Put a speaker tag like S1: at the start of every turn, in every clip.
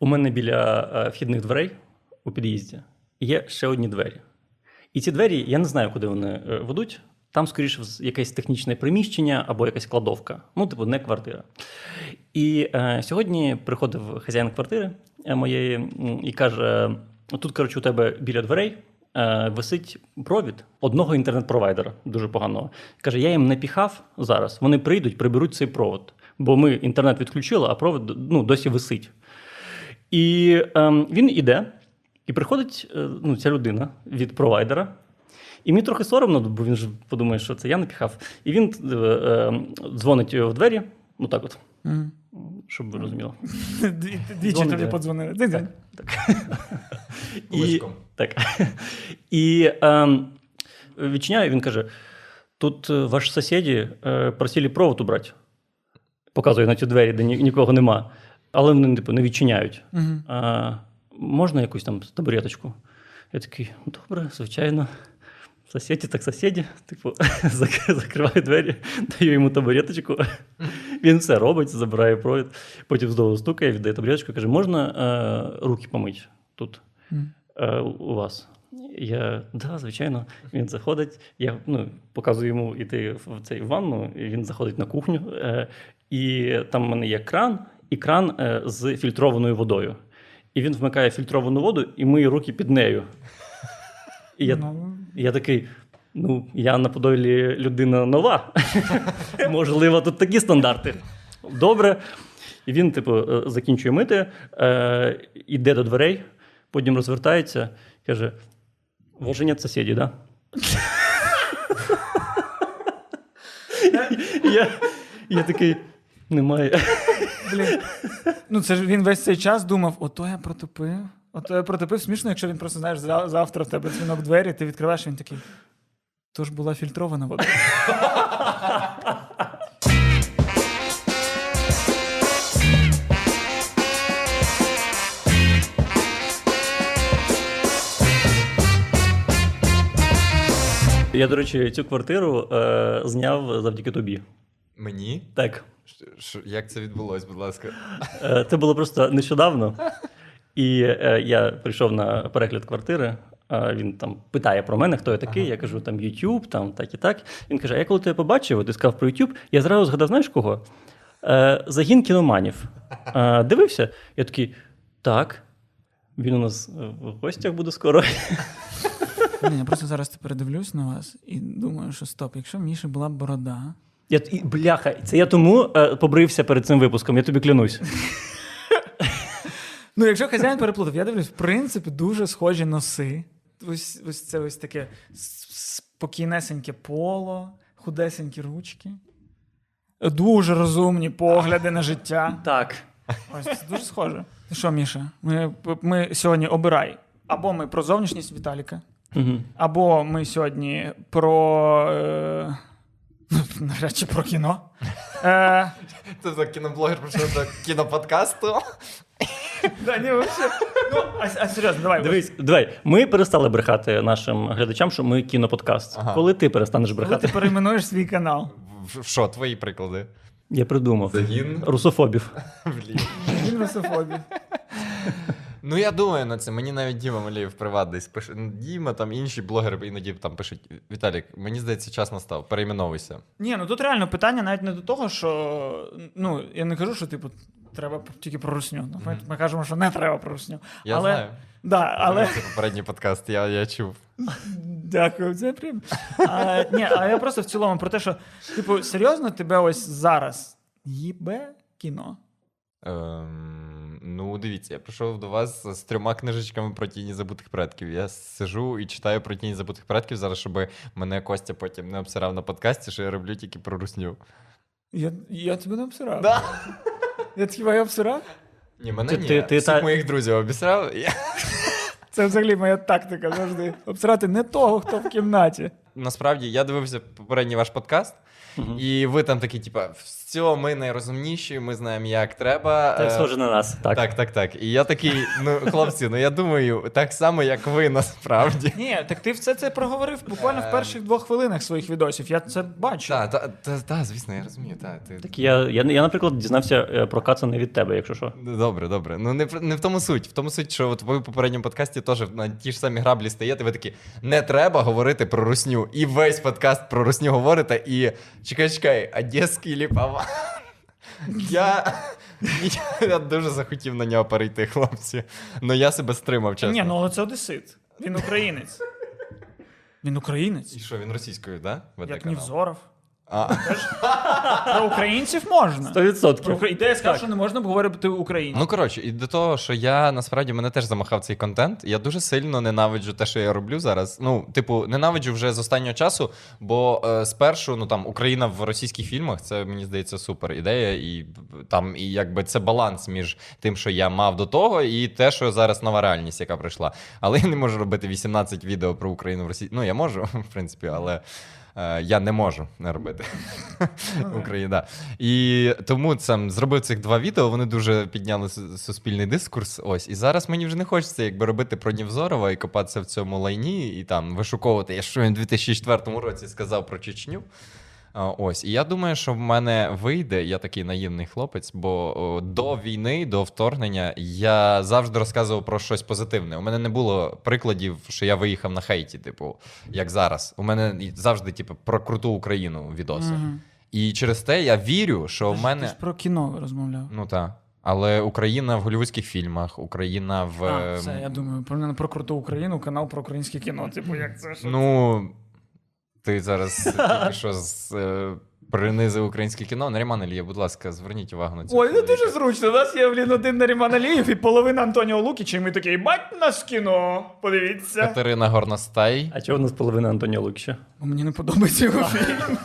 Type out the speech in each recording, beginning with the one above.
S1: У мене біля е, вхідних дверей у під'їзді є ще одні двері. І ці двері, я не знаю, куди вони е, ведуть. Там, скоріше, якесь технічне приміщення або якась кладовка. Ну, типу, не квартира. І е, сьогодні приходив хазяїн квартири е, моєї і каже: тут, коротше, у тебе біля дверей е, висить провід одного інтернет-провайдера, дуже поганого. Каже: я їм напіхав зараз. Вони прийдуть, приберуть цей провод. Бо ми інтернет відключили, а провід ну, досі висить. І ем, він іде, і приходить е, ну, ця людина від провайдера. І мені трохи соромно, бо він ж подумає, що це я напіхав. І він е, е, дзвонить в двері, ну так от,
S2: Мгм.
S1: щоб ви розуміли.
S2: Двічі тобі
S1: да.
S2: подзвонили. День-день.
S1: І, так. І ем, відчиняю, він каже: тут е, ваші сусіди е, просили провод убрати. Показує на ті двері, де ні, нікого нема. Але вони типу, не відчиняють.
S2: Мгм.
S1: А, можна якусь там табуреточку? Я такий, «Ну, добре, звичайно. Сусіді, так сусіді. Типу, зак- закриваю двері, даю йому табуреточку. Він все робить, забирає провід, потім знову стукає, віддає табуреточку, каже, можна е, руки помити тут е, у вас? Я, да, звичайно. Він заходить, я ну, показую йому йти в цей ванну, і він заходить на кухню. Е, і там в мене є кран, і кран е, з фільтрованою водою. І він вмикає фільтровану воду і миє руки під нею. І я,
S2: Ну,
S1: я такий. Ну, я на Подолі людина нова. Можливо, тут такі стандарти. Добре. І він, типу, е, закінчує мити, е, іде до дверей, потім розвертається, каже: нет сусідів, да? я, я такий, немає.
S2: Блін. Ну, це ж він весь цей час думав: ото я протопив. Ото я протопив. Смішно, якщо він просто знаєш, завтра в тебе дзвінок двері, ти відкриваєш, він такий. То ж була фільтрована вода.
S1: Я, до речі, цю квартиру е, зняв завдяки тобі.
S3: Мені?
S1: Так.
S3: Як це відбулось, будь ласка?
S1: Е, Це було просто нещодавно. І е, я прийшов на перегляд квартири. Він там питає про мене, хто я такий. Я кажу, там YouTube, там так і так. Він каже: а я коли тебе побачив, ти сказав про YouTube, я зразу згадав, знаєш кого? Е, Загін кіноманів. Дивився? Я такий, так. Він у нас в гостях буде скоро.
S2: Ні, я просто зараз передивлюсь на вас і думаю, що стоп, якщо в Міші була б борода.
S1: Я, бляха, це я тому е, побрився перед цим випуском, я тобі клянусь.
S2: Ну, якщо хазяїн переплутав, я дивлюсь, в принципі, дуже схожі носи. Ось, ось це ось таке спокійнесеньке поло, худесенькі ручки. Дуже розумні погляди на життя.
S1: Так.
S2: Ось це дуже схоже. Ну Що, Міша, ми, ми сьогодні обирай. Або ми про зовнішність Віталіка,
S1: Угу.
S2: або ми сьогодні про. Е... ну, Навряд чи про кіно. Е...
S3: Це за кіноблогер прийшов до кіноподкасту.
S2: Да, ні, вообще. Ну, а, а серйозно, давай.
S1: Дивись, давай. Ми перестали брехати нашим глядачам, що ми кіноподкаст.
S3: Ага.
S1: Коли ти перестанеш
S2: Коли
S1: брехати?
S2: ти перейменуєш свій канал.
S3: В- Що, твої приклади?
S1: Я придумав.
S3: Загін?
S1: Русофобів.
S3: Блін.
S2: Він русофобі.
S3: Ну я думаю на це. Мені навіть Діма Малієв приват десь пише. Ну, Діма, там інші блогери іноді там пишуть: Віталік, мені здається, час настав, перейменовуйся.
S2: Ні, ну тут реально питання навіть не до того, що. Ну, я не кажу, що, типу, треба тільки про русню. Ну, ми, ми кажемо, що не треба про русню.
S3: Я
S2: але,
S3: знаю.
S2: Да, але...
S3: Це попередній подкаст, я, я чув.
S2: Дякую, це приємно. А, ні, а я просто в цілому про те, що, типу, серйозно тебе ось зараз їбе кіно.
S3: Ем, ну, дивіться, я прийшов до вас з трьома книжечками про тіні забутих предків. Я сижу і читаю про тіні забутих предків зараз, щоб мене Костя потім не обсирав на подкасті, що я роблю тільки про русню.
S2: Я, я тебе не обсирав.
S3: Да.
S2: Я тебе я обсирав?
S3: Ні, мене
S1: Ти-
S3: ні.
S1: ти- ти
S3: Всіх
S1: та-
S3: моїх друзів обісрав. Я...
S2: Це взагалі моя тактика завжди. Обсирати не того, хто в кімнаті.
S3: Насправді я дивився попередній ваш подкаст,
S1: Мгм.
S3: І ви там такі, типа, все, ми найрозумніші, ми знаємо, як треба.
S1: Так
S3: Е,
S1: схоже на нас. Так.
S3: так, так, так. І я такий, ну, хлопці, ну я думаю, так само, як ви насправді.
S2: Ні, так ти все це проговорив буквально в
S3: Ем.
S2: перших двох хвилинах своїх відосів. Я це бачу.
S3: Так, так, та, та, звісно, я розумію. Та, ти...
S1: Так я, я, я, наприклад, дізнався е, про Каца не від тебе, якщо що.
S3: Добре, добре. Ну не, в- не в тому суть. В тому суть, що от ви в попередньому подкасті теж на ті ж самі граблі стаєте, ви такі, не треба говорити про русню. І весь подкаст про русню говорите, і чекай, чекай, одеський ліпава. Я, я дуже захотів на нього перейти, хлопці. Ну я себе стримав, чесно.
S2: Ні, ну але це одесит. Він українець. Він українець.
S3: І що, він російською, так? Да?
S2: Як Невзоров.
S3: А,
S2: Про українців можна.
S1: Сто відсотків.
S2: Про Україн- сказав, що не можна б говорити українською.
S3: Ну коротше, і до того, що я насправді мене теж замахав цей контент. Я дуже сильно ненавиджу те, що я роблю зараз. Ну, типу, ненавиджу вже з останнього часу, бо е, спершу, ну там Україна в російських фільмах, це мені здається супер ідея, і там і якби це баланс між тим, що я мав до того, і те, що зараз нова реальність, яка прийшла. Але я не можу робити 18 відео про Україну в Росії. Ну я можу, в принципі, але. Е, Я не можу не робити Україні, да. І тому сам зробив цих два відео. Вони дуже підняли суспільний дискурс. Ось і зараз мені вже не хочеться якби робити про Нівзорова і копатися в цьому лайні, і там вишуковувати, я що він у 2004 році сказав про Чечню. Ось, і я думаю, що в мене вийде, я такий наївний хлопець, бо до війни, до вторгнення я завжди розказував про щось позитивне. У мене не було прикладів, що я виїхав на хейті, типу, як зараз. У мене завжди, типу, про круту Україну відоси.
S2: Мгм.
S3: І через те я вірю, що в мене.
S2: Ти ж про кіно розмовляв.
S3: Ну так. Але Україна в голівудських фільмах, Україна в.
S2: А,
S3: ем,
S2: все, я думаю, про, про круту Україну, канал про українське кіно. Типу, як це? що
S3: Ну, ти зараз тільки що з, е, принизив українське кіно. Наріман Ілія, будь ласка, зверніть увагу на це.
S2: Ой, ну дуже зручно. У нас є, блін, один Наріман Алієв і половина Антоніо Лукіча, і ми такі, бать нас кіно. Подивіться.
S3: Катерина Горностай.
S1: А чого у нас половина Антоніо Лукіча?
S2: Мені не подобається його фільм.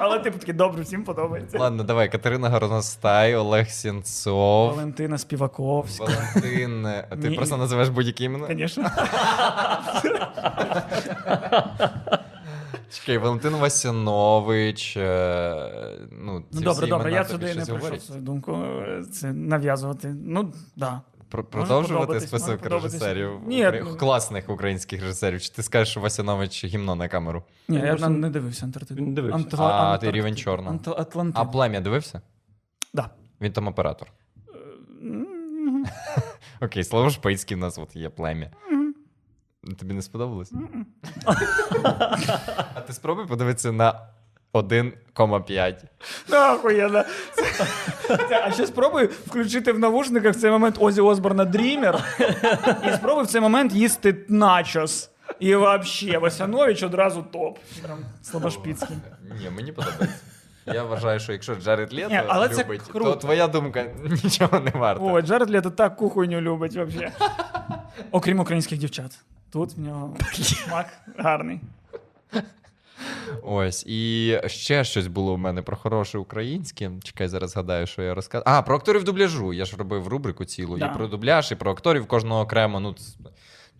S2: Але типу такий добре, всім подобається.
S3: Ладно, давай, Катерина Горностай, Олег Сінцов,
S2: Валентина Співаковська.
S3: Валентин. е, Ти просто називаєш будь-які імена?
S2: Звісно.
S3: Чекай, Валентин Васянович. е, Ну,
S2: Ну добре, добре, я сюди не прийшов свою думку е, це нав'язувати. Ну, да.
S3: Продовжувати список режисерів
S2: Ні, ну-
S3: класних українських режисерів. Чи ти скажеш, що Васянович гімно на камеру?
S2: Ні, я
S1: просто
S2: не дивився Антарктиду.
S1: не дивився.
S3: А, ти рівень чорного. А плем'я дивився?
S2: Да.
S3: Він там оператор. Окей, слово шпицький в нас от є плем'я. Тобі не сподобалось? а ти спробуй подивитися на 1,5.
S2: Охуєнно. Це- А ще спробуй включити в навушниках в цей момент Озі Осборна Дрімер і спробуй в цей момент їсти начос. І взагалі, Васянович одразу топ. Прям слабошпіцький.
S3: Ні, мені подобається. Я вважаю, що якщо Джаред Лето
S2: Ні, але це
S3: любить, то твоя думка нічого не варта.
S2: О, Джаред Лето таку хуйню любить взагалі. Окрім українських дівчат. Тут в нього смак гарний.
S3: Ось, і ще щось було у мене про хороше українське. Чекай, зараз згадаю, що я розказав. А, про акторів дубляжу. Я ж робив рубрику цілу.
S2: Да.
S3: І про дубляж, і про акторів кожного окремо. Ну,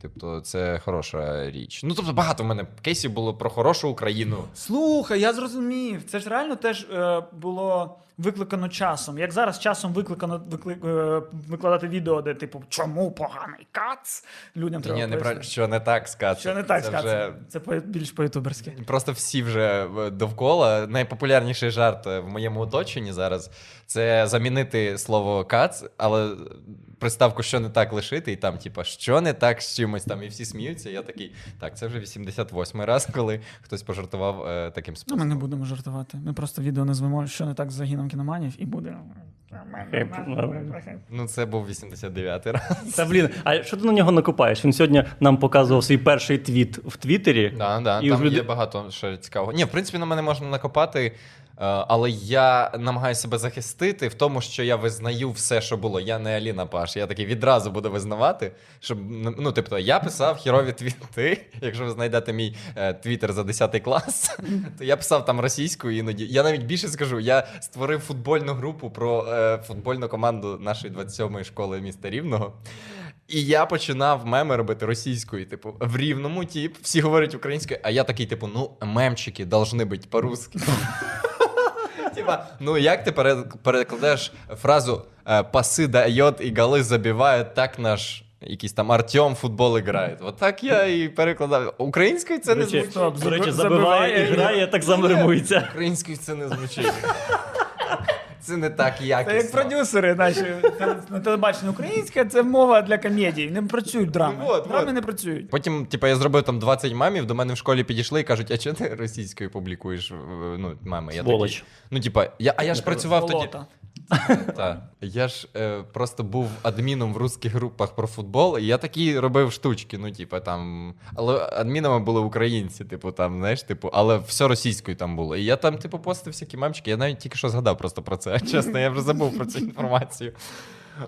S3: тобто, це хороша річ. Ну, тобто, багато в мене кейсів було про хорошу Україну.
S2: Слухай, я зрозумів. Це ж реально теж е, було викликано часом. Як зараз часом викликано викли, е, викладати відео, де типу чому поганий кац? Людям треба.
S3: Ні, не про що не так сказати.
S2: Що не так
S3: це
S2: сказати?
S3: вже
S2: Це по- більш по-ютуберськи.
S3: Просто всі вже е, довкола. Найпопулярніший жарт е, в моєму оточенні зараз це замінити слово кац, але приставку що не так лишити, і там, типа, що не так з чимось там, і всі сміються. Я такий, так, це вже 88-й раз, коли хтось пожартував е, таким
S2: Ну, ми не будемо жартувати. Ми просто відео назвемо, що не так з загином кіноманів, і буде.
S3: Ну, це був 89-й раз.
S1: Та блін, а що ти на нього накопаєш? Він сьогодні нам показував свій перший твіт в Твіттері.
S3: Да, да,
S1: І
S3: там
S1: люди-
S3: є багато що цікавого. Ні, в принципі, на мене можна накопати, але я намагаюся себе захистити в тому, що я визнаю все, що було. Я не Аліна Паш. Я такий відразу буду визнавати. Щоб ну, тобто, я писав хірові твіти. Якщо ви знайдете мій е, твіттер за 10 клас, то я писав там російською іноді. Я навіть більше скажу, я створив футбольну групу про е, футбольну команду нашої 27-ї школи міста Рівного. І я починав меми робити російською. Типу, в рівному, тип, всі говорять українською, а я такий, типу, ну, мемчики должны бути по-русски. типа, ну як ти пере- перекладеш фразу е, паси дает і голи забиває, так наш. Якийсь там Артем футбол грає. От так я і перекладав. Українською це
S1: речі,
S3: не звучить.
S1: До речі,
S2: забиває
S1: і- грає, так замримується.
S3: Українською це не звучить. Це не так
S2: Це як продюсери наші на телебаченні українське, це мова для комедії. Не працюють драми.
S3: Вот,
S2: драми
S3: вот.
S2: не працюють.
S3: Потім, типу, я зробив там 20 мемів, до мене в школі підійшли і кажуть, а чого ти російською публікуєш е, ну, меми? Я
S1: Сволоч.
S3: такий, ну, типа, я, а я ж працював тоді. Та. Я ж е, просто був адміном в русських групах про футбол, і я такі робив штучки. Ну, типу, там. Але адмінами були українці, типу, там, знаєш, типу, але все російською там було. І я там, типу, постив всякі мемчики. Я навіть тільки що згадав просто про це. Чесно, я вже забув про цю інформацію.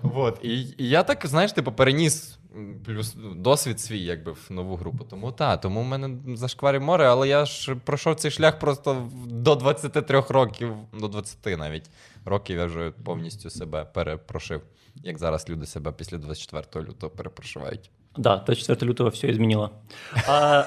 S3: Вот. І, і я так, знаєш, типу, переніс плюс ну, досвід свій, якби в нову групу. Тому та, тому в мене зашкварив море, але я ж пройшов цей шлях просто до 23 років, до 20 навіть років я вже повністю себе перепрошив. Як зараз люди себе після 24 лютого перепрошивають.
S1: Да, 24 лютого все змінило.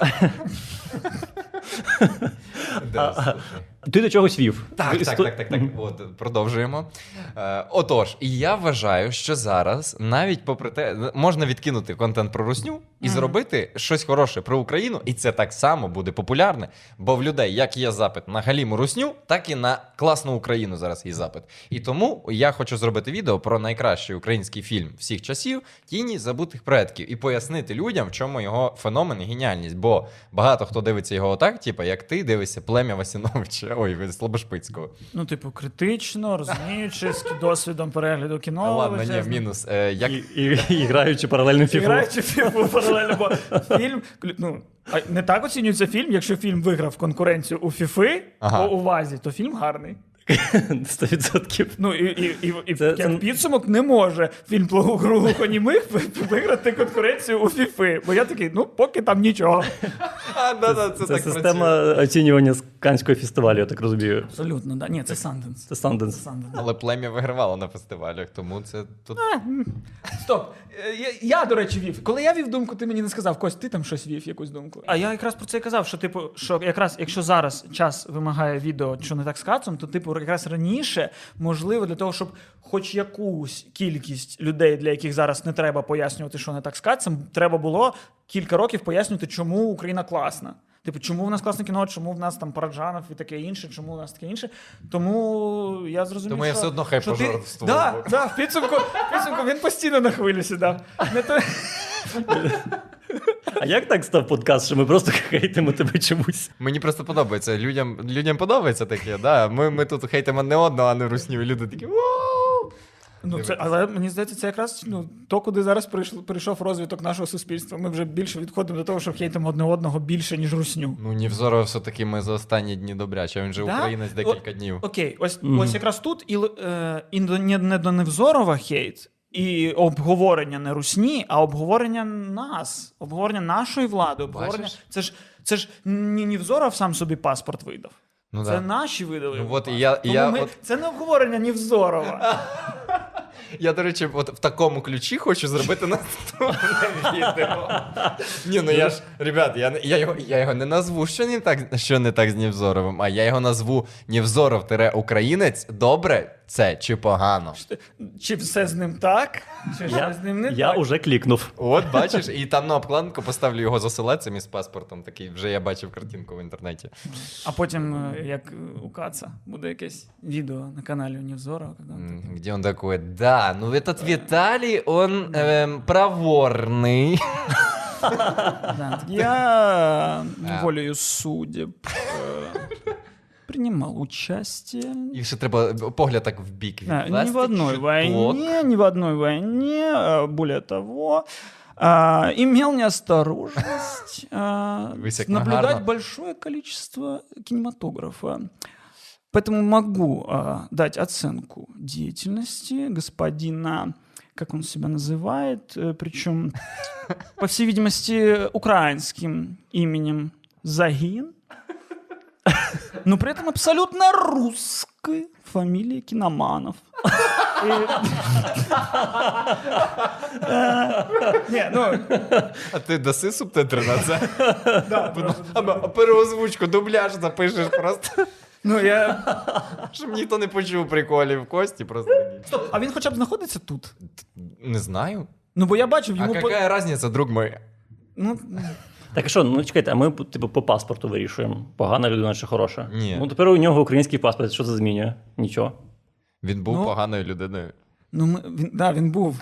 S1: Ти до чогось вів.
S3: Так, так, так, так, так. От, продовжуємо. Е, отож, і я вважаю, що зараз, навіть попри те, можна відкинути контент про русню і зробити щось хороше про Україну, і це так само буде популярне. Бо в людей як є запит на галіму русню, так і на класну Україну зараз є запит. І тому я хочу зробити відео про найкращий український фільм всіх часів Тіні забутих предків і пояснити людям, в чому його феномен і геніальність. Бо багато хто дивиться його отак, типу, як ти дивишся плем'я Васіновича, ой, ви Слобошпицького.
S2: Ну, типу, критично, розуміючи, з досвідом перегляду кіно.
S3: Ладно, ні, в мінус. Е, як...
S1: І, і, і граючи
S2: в фільму паралельно, бо фільм. Ну, не так оцінюється фільм, якщо фільм виграв конкуренцію у Фіфи
S3: Ага.
S2: по увазі, то фільм гарний.
S1: 100%.
S2: Ну і, і, і, і
S1: Це-
S2: як
S1: це-
S2: підсумок не може фільм глухонімих виграти конкуренцію у Фіфи. Бо я такий, ну поки там нічого.
S3: А, да, да, це,
S1: Це
S3: так
S1: система
S3: працює.
S1: оцінювання з Канського фестивалю, я так розумію.
S2: Абсолютно, да. Ні, це Санденс.
S1: Це Санденс.
S2: Санденс.
S3: Але плем'я вигравало на фестивалях, тому це тут.
S2: Стоп. Е, Я, я, до речі, вів. Коли я вів думку, ти мені не сказав, Кость, ти там щось вів, якусь думку. А я якраз про це і казав, що, типу, що якраз якщо зараз час вимагає відео, що не так з кацом, то, типу, якраз раніше, можливо, для того, щоб хоч якусь кількість людей, для яких зараз не треба пояснювати, що не так з кацем, треба було кілька років пояснювати, чому Україна класна. Типу, чому в нас класне кіно, чому в нас там Параджанов і таке інше, чому у нас таке інше. Тому я зрозумів.
S3: Тому я все одно хай
S2: що ти- Да, да, в підсумку, в підсумку він постійно на хвилю сідав. Не то...
S1: А як так став подкаст, що ми просто хейтимо тебе чомусь?
S3: Мені просто подобається. Людям, людям подобається таке, да. Ми, ми тут хейтимо не одного, а не русню. Люди такі!
S2: Ну, це, але мені здається, це якраз ну, то, куди зараз прийшов, прийшов розвиток нашого суспільства. Ми вже більше відходимо до того, що хейтимо одне одного більше, ніж русню.
S3: Ну, Нівзоров все-таки ми за останні дні добряче. Він же
S2: Да?
S3: українець декілька днів.
S2: Окей, ось,
S1: Мгм.
S2: ось якраз тут і, е, і не, не до Невзорова хейт, і обговорення не русні, а обговорення нас, обговорення нашої влади. Обговорення.
S3: Бачиш?
S2: Це ж це ж не Невзоров сам собі паспорт видав.
S3: Ну,
S2: це
S3: да.
S2: наші видали.
S3: Ну, от і я- і
S2: Тому
S3: я
S2: ми,
S3: от-
S2: Це не обговорення Невзорова.
S3: Я, до речі, от в такому ключі хочу зробити наступне відео. Ні, ну я ж, ребят, я, я, його, я його не назву, що не так, що не так з Нівзоровим, а я його назву Нівзоров-українець. Добре це чи погано?
S2: Чи все з ним так, чи
S1: Я,
S2: все з ним не
S1: я
S2: так.
S1: уже клікнув.
S3: От, бачиш, і там на обкладинку поставлю його з оселедцем із паспортом. Такий вже я бачив картинку в інтернеті.
S2: А потім, е, як у Каца, буде якесь відео на каналі Невзорова. коли він
S3: он такой, да, ну этот Виталий, он эм, проворный.
S2: Да, я волею судеб э, принимал участие.
S3: І ще треба погляд так в бік
S2: Да,
S3: відвести.
S2: ни в одной
S3: чуток.
S2: войне, ни в одной войне, а, более того, а, имел неосторожность а,
S3: Высек
S2: наблюдать
S3: нагарно.
S2: большое количество кинематографа. Поэтому могу а, дать оценку деятельности господина, как он себя называет, э, причем, по всей видимости, украинским именем Загин, но при этом абсолютно русской фамилии Киноманов. И- Э, Не, ну,
S3: А ти даси субтитри на це? Або переозвучку, дубляж запишеш просто.
S2: Ну, я...
S3: Щоб ніхто не почув приколів Кості, просто.
S2: Стоп, а він хоча б знаходиться тут?
S3: Не знаю.
S2: Ну, бо я бачив
S3: А
S2: йому. по-
S3: яка різниця, друг мой?
S2: Ну,
S1: Так а що, ну чекайте, а ми типу по паспорту вирішуємо, погана людина чи хороша.
S3: Ні.
S1: Ну тепер у нього український паспорт, що це змінює? Нічого.
S3: Він був
S2: Ну.
S3: поганою людиною.
S2: ну ми, він, да, він був.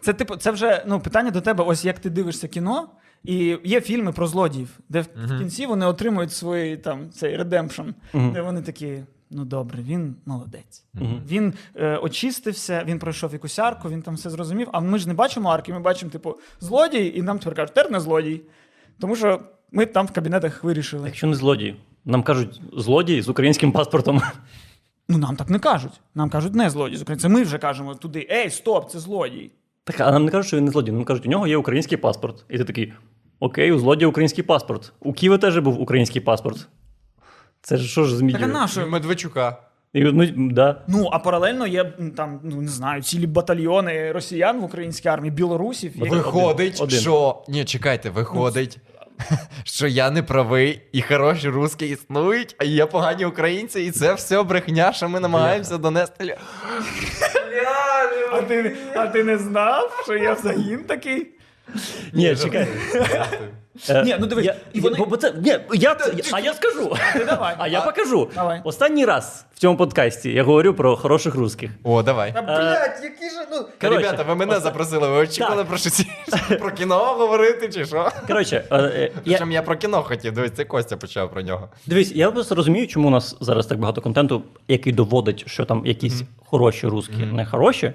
S2: Це, типу, це вже ну, питання до тебе, ось як ти дивишся кіно, і є фільми про злодіїв, де в, в кінці вони отримують свій там, цей redemption, де вони такі. Ну добре, він молодець. Він е, очистився, він пройшов якусь арку, він там все зрозумів. А ми ж не бачимо арки, ми бачимо, типу, злодій, і нам тепер кажуть, тепер не злодій. Тому що ми там в кабінетах вирішили.
S1: Якщо не злодій, нам кажуть злодій з українським паспортом.
S2: Ну нам так не кажуть. Нам кажуть, не злодій з України. Це ми вже кажемо туди: ей, стоп, це злодій.
S1: Так, а нам не кажуть, що він не злодій. Нам кажуть, у нього є український паспорт. І ти такий: Окей, у злодія український паспорт. У Ківа теж був український паспорт. Це ж що ж
S2: Так а
S1: змінює?
S3: Медведчука.
S1: І, ну, да.
S2: Ну, а паралельно є там, ну не знаю, цілі батальйони росіян в українській армії, білорусів. які-
S3: Виходить,
S1: один.
S3: що. Ні, чекайте, виходить. Що я не правий, і хороші русські існують, а є погані українці, і це все брехня, що ми намагаємося донести.
S2: А ти, а ти не знав, що я в загін такий?
S1: Ні, чекай. Е,
S2: Ні, ну дивись,
S1: я,
S2: і вони-
S1: бо, бо це, ні, я, а я скажу.
S2: Давай.
S1: А я покажу.
S2: Давай.
S1: Останній раз в цьому подкасті я говорю про хороших русських.
S3: О, давай.
S2: Та блядь, які ж ну.
S1: Коротше,
S3: Ребята, ви мене запросили, ви очікували про щось про кіно говорити, чи що?
S1: Коротше, е, е, я,
S3: Причому я про кіно хотів, дивись, це Костя почав про нього.
S1: Дивись, я просто розумію, чому у нас зараз так багато контенту, який доводить, що там якісь хороші русські, не хороші.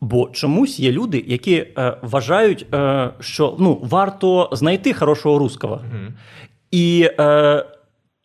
S1: Бо чомусь є люди, які е, вважають, е, що ну, варто знайти хорошого русского. І, е,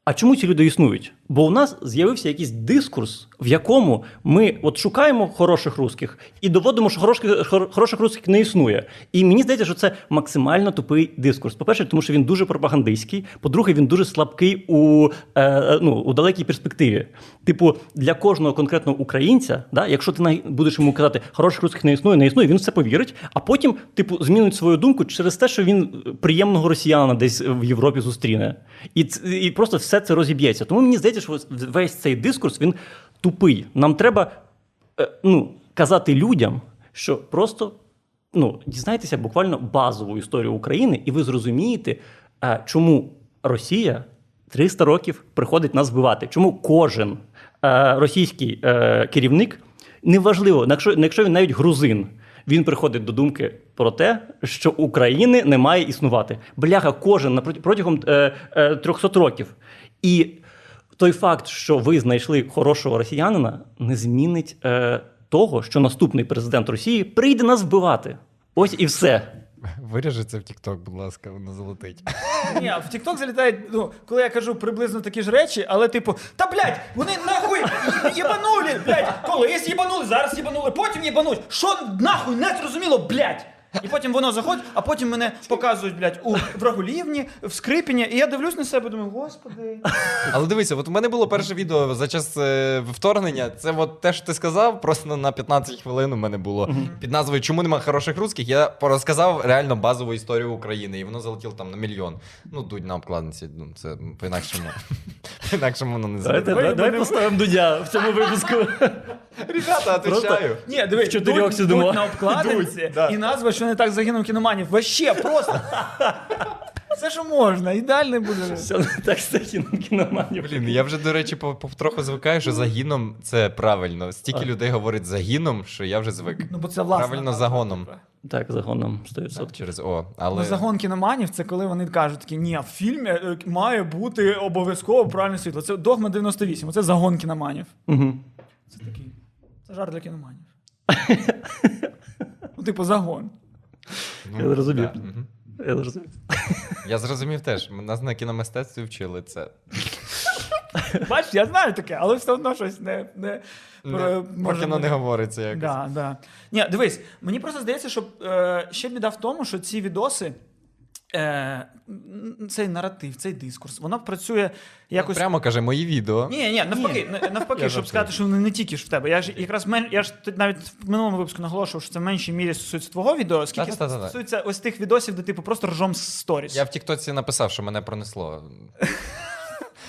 S1: а чому ці люди існують? Бо у нас з'явився якийсь дискурс, в якому ми от шукаємо хороших русських і доводимо, що хороших, хороших русських не існує. І мені здається, що це максимально тупий дискурс. По-перше, тому що він дуже пропагандистський. По-друге, він дуже слабкий у, е, ну, у далекій перспективі. Типу, для кожного конкретного українця, да, якщо ти будеш йому казати, хороших русських не існує, не існує, він все повірить, а потім, типу, змінить свою думку через те, що він приємного росіянина десь в Європі зустріне. І, і просто все це розіб'ється. Тому мені здається, що весь цей дискурс він тупий. Нам треба е, ну, казати людям, що просто ну, дізнайтеся буквально базову історію України, і ви зрозумієте, е, чому Росія 300 років приходить нас вбивати. Чому кожен е, російський керівник, неважливо, якщо, він навіть грузин, він приходить до думки про те, що України не має існувати. Бляха, кожен протягом е, е, 300 років. І той факт, що ви знайшли хорошого росіянина, не змінить е, того, що наступний президент Росії прийде нас вбивати. Ось і все.
S3: Виріжи це в TikTok, будь ласка, воно золотить.
S2: Ні, в TikTok залітають, ну, коли я кажу приблизно такі ж речі, але типу, та блядь, вони нахуй єбанули, блядь, колись єбанули, зараз єбанули, потім єбануть. Що нахуй не зрозуміло, блядь? І потім воно заходить, а потім мене показують, блядь, у Враголівні, в Скрипіні, і я дивлюсь на себе, думаю, господи.
S3: Але дивися, от у мене було перше відео за час е, вторгнення. Це от те, що ти сказав, просто на 15 хвилин у мене було під назвою Чому нема хороших русських? Я розказав реально базову історію України, і воно залетіло там на мільйон. Ну, дудь на обкладинці. Ну, це по-інакшому. По-інакшому воно не
S1: Давайте,
S3: залетіло.
S1: давай, давай поставимо Дудя в цьому випуску.
S3: Ребята, отвечаю.
S2: Ні, дивись,
S1: В чотирьох
S2: дуть-
S1: сидимо.
S2: дуть на обкладинці
S3: Дуть, да.
S2: і назва, що не так загинув кіноманів. Вообще просто. Все, що можна, ідеальний буде.
S1: Все не так з таким кіноманів.
S3: Блін, я вже, до речі, по- по- звикаю, що загіном це правильно. Стільки людей говорить загіном, що я вже звик.
S2: Ну, бо це власне.
S3: Правильно загоном.
S1: Так, загоном 100%.
S3: Через О. Але
S2: Ну, загон кіноманів це коли вони кажуть такі, ні, в фільмі е, має бути обов'язково правильне світло. Це догма 98, оце загон кіноманів.
S1: Угу.
S2: Це такий. Це жарт для кіноманів. Ну, типу, загон.
S3: Ну,
S1: Я зрозумів.
S3: да, мгм.
S1: Я зрозумів.
S3: Я зрозумів теж. Нас на кіномистецтві вчили це.
S2: Бач, я знаю таке, але все одно щось не. не,
S3: Не,
S2: про може
S3: кіно не говориться якось.
S2: Да, да. Ні, дивись, мені просто здається, що е, ще біда в тому, що ці відоси. Е, цей наратив, цей дискурс, воно працює якось.
S3: Прямо каже, мої відео.
S2: Ні, ні, навпаки, ні. навпаки,
S3: Я
S2: щоб
S3: жартую.
S2: сказати, що вони не тільки ж в тебе. Я ж якраз мен, я ж навіть в минулому випуску наголошував, що це в меншій мірі стосується твого відео, скільки
S3: Та-та-та-та.
S2: стосується ось тих відосів, де типу просто ржом з сторіс.
S3: Я в Тіктоці написав, що мене пронесло.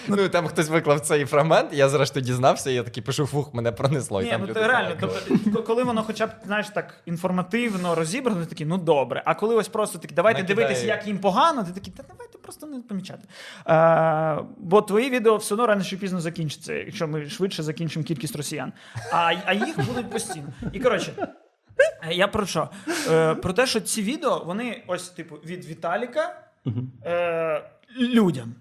S3: Ну там хтось виклав цей фрагмент, я зрештою дізнався, і я такий пишу, фух, мене пронесло. і
S2: Ні,
S3: там
S2: ну
S3: люди
S2: то реально, тобто, коли воно хоча б знаєш так інформативно розібрано, ти такий, ну добре. А коли ось просто такі, давайте
S3: Накидає.
S2: дивитися, як їм погано, ти такий, та давайте просто не помічати. Е, бо твої відео все одно рано чи пізно закінчаться, якщо ми швидше закінчимо кількість росіян. А, а їх будуть постійно. І коротше. Я про що? Е, про те, що ці відео, вони ось, типу, від Віталіка е, людям.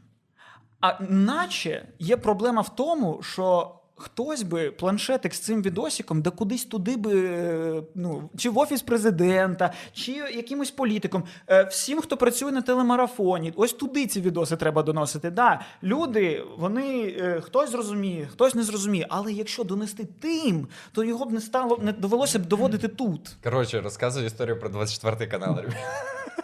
S2: А наче є проблема в тому, що хтось би планшетик з цим відосиком, да кудись туди би, е, ну, чи в офіс президента, чи якимось політиком, е, всім, хто працює на телемарафоні, ось туди ці відоси треба доносити. Да, люди, вони е, хтось зрозуміє, хтось не зрозуміє. Але якщо донести тим, то його б не стало, не довелося б доводити тут.
S3: Коротше, розказую історію про 24 канал.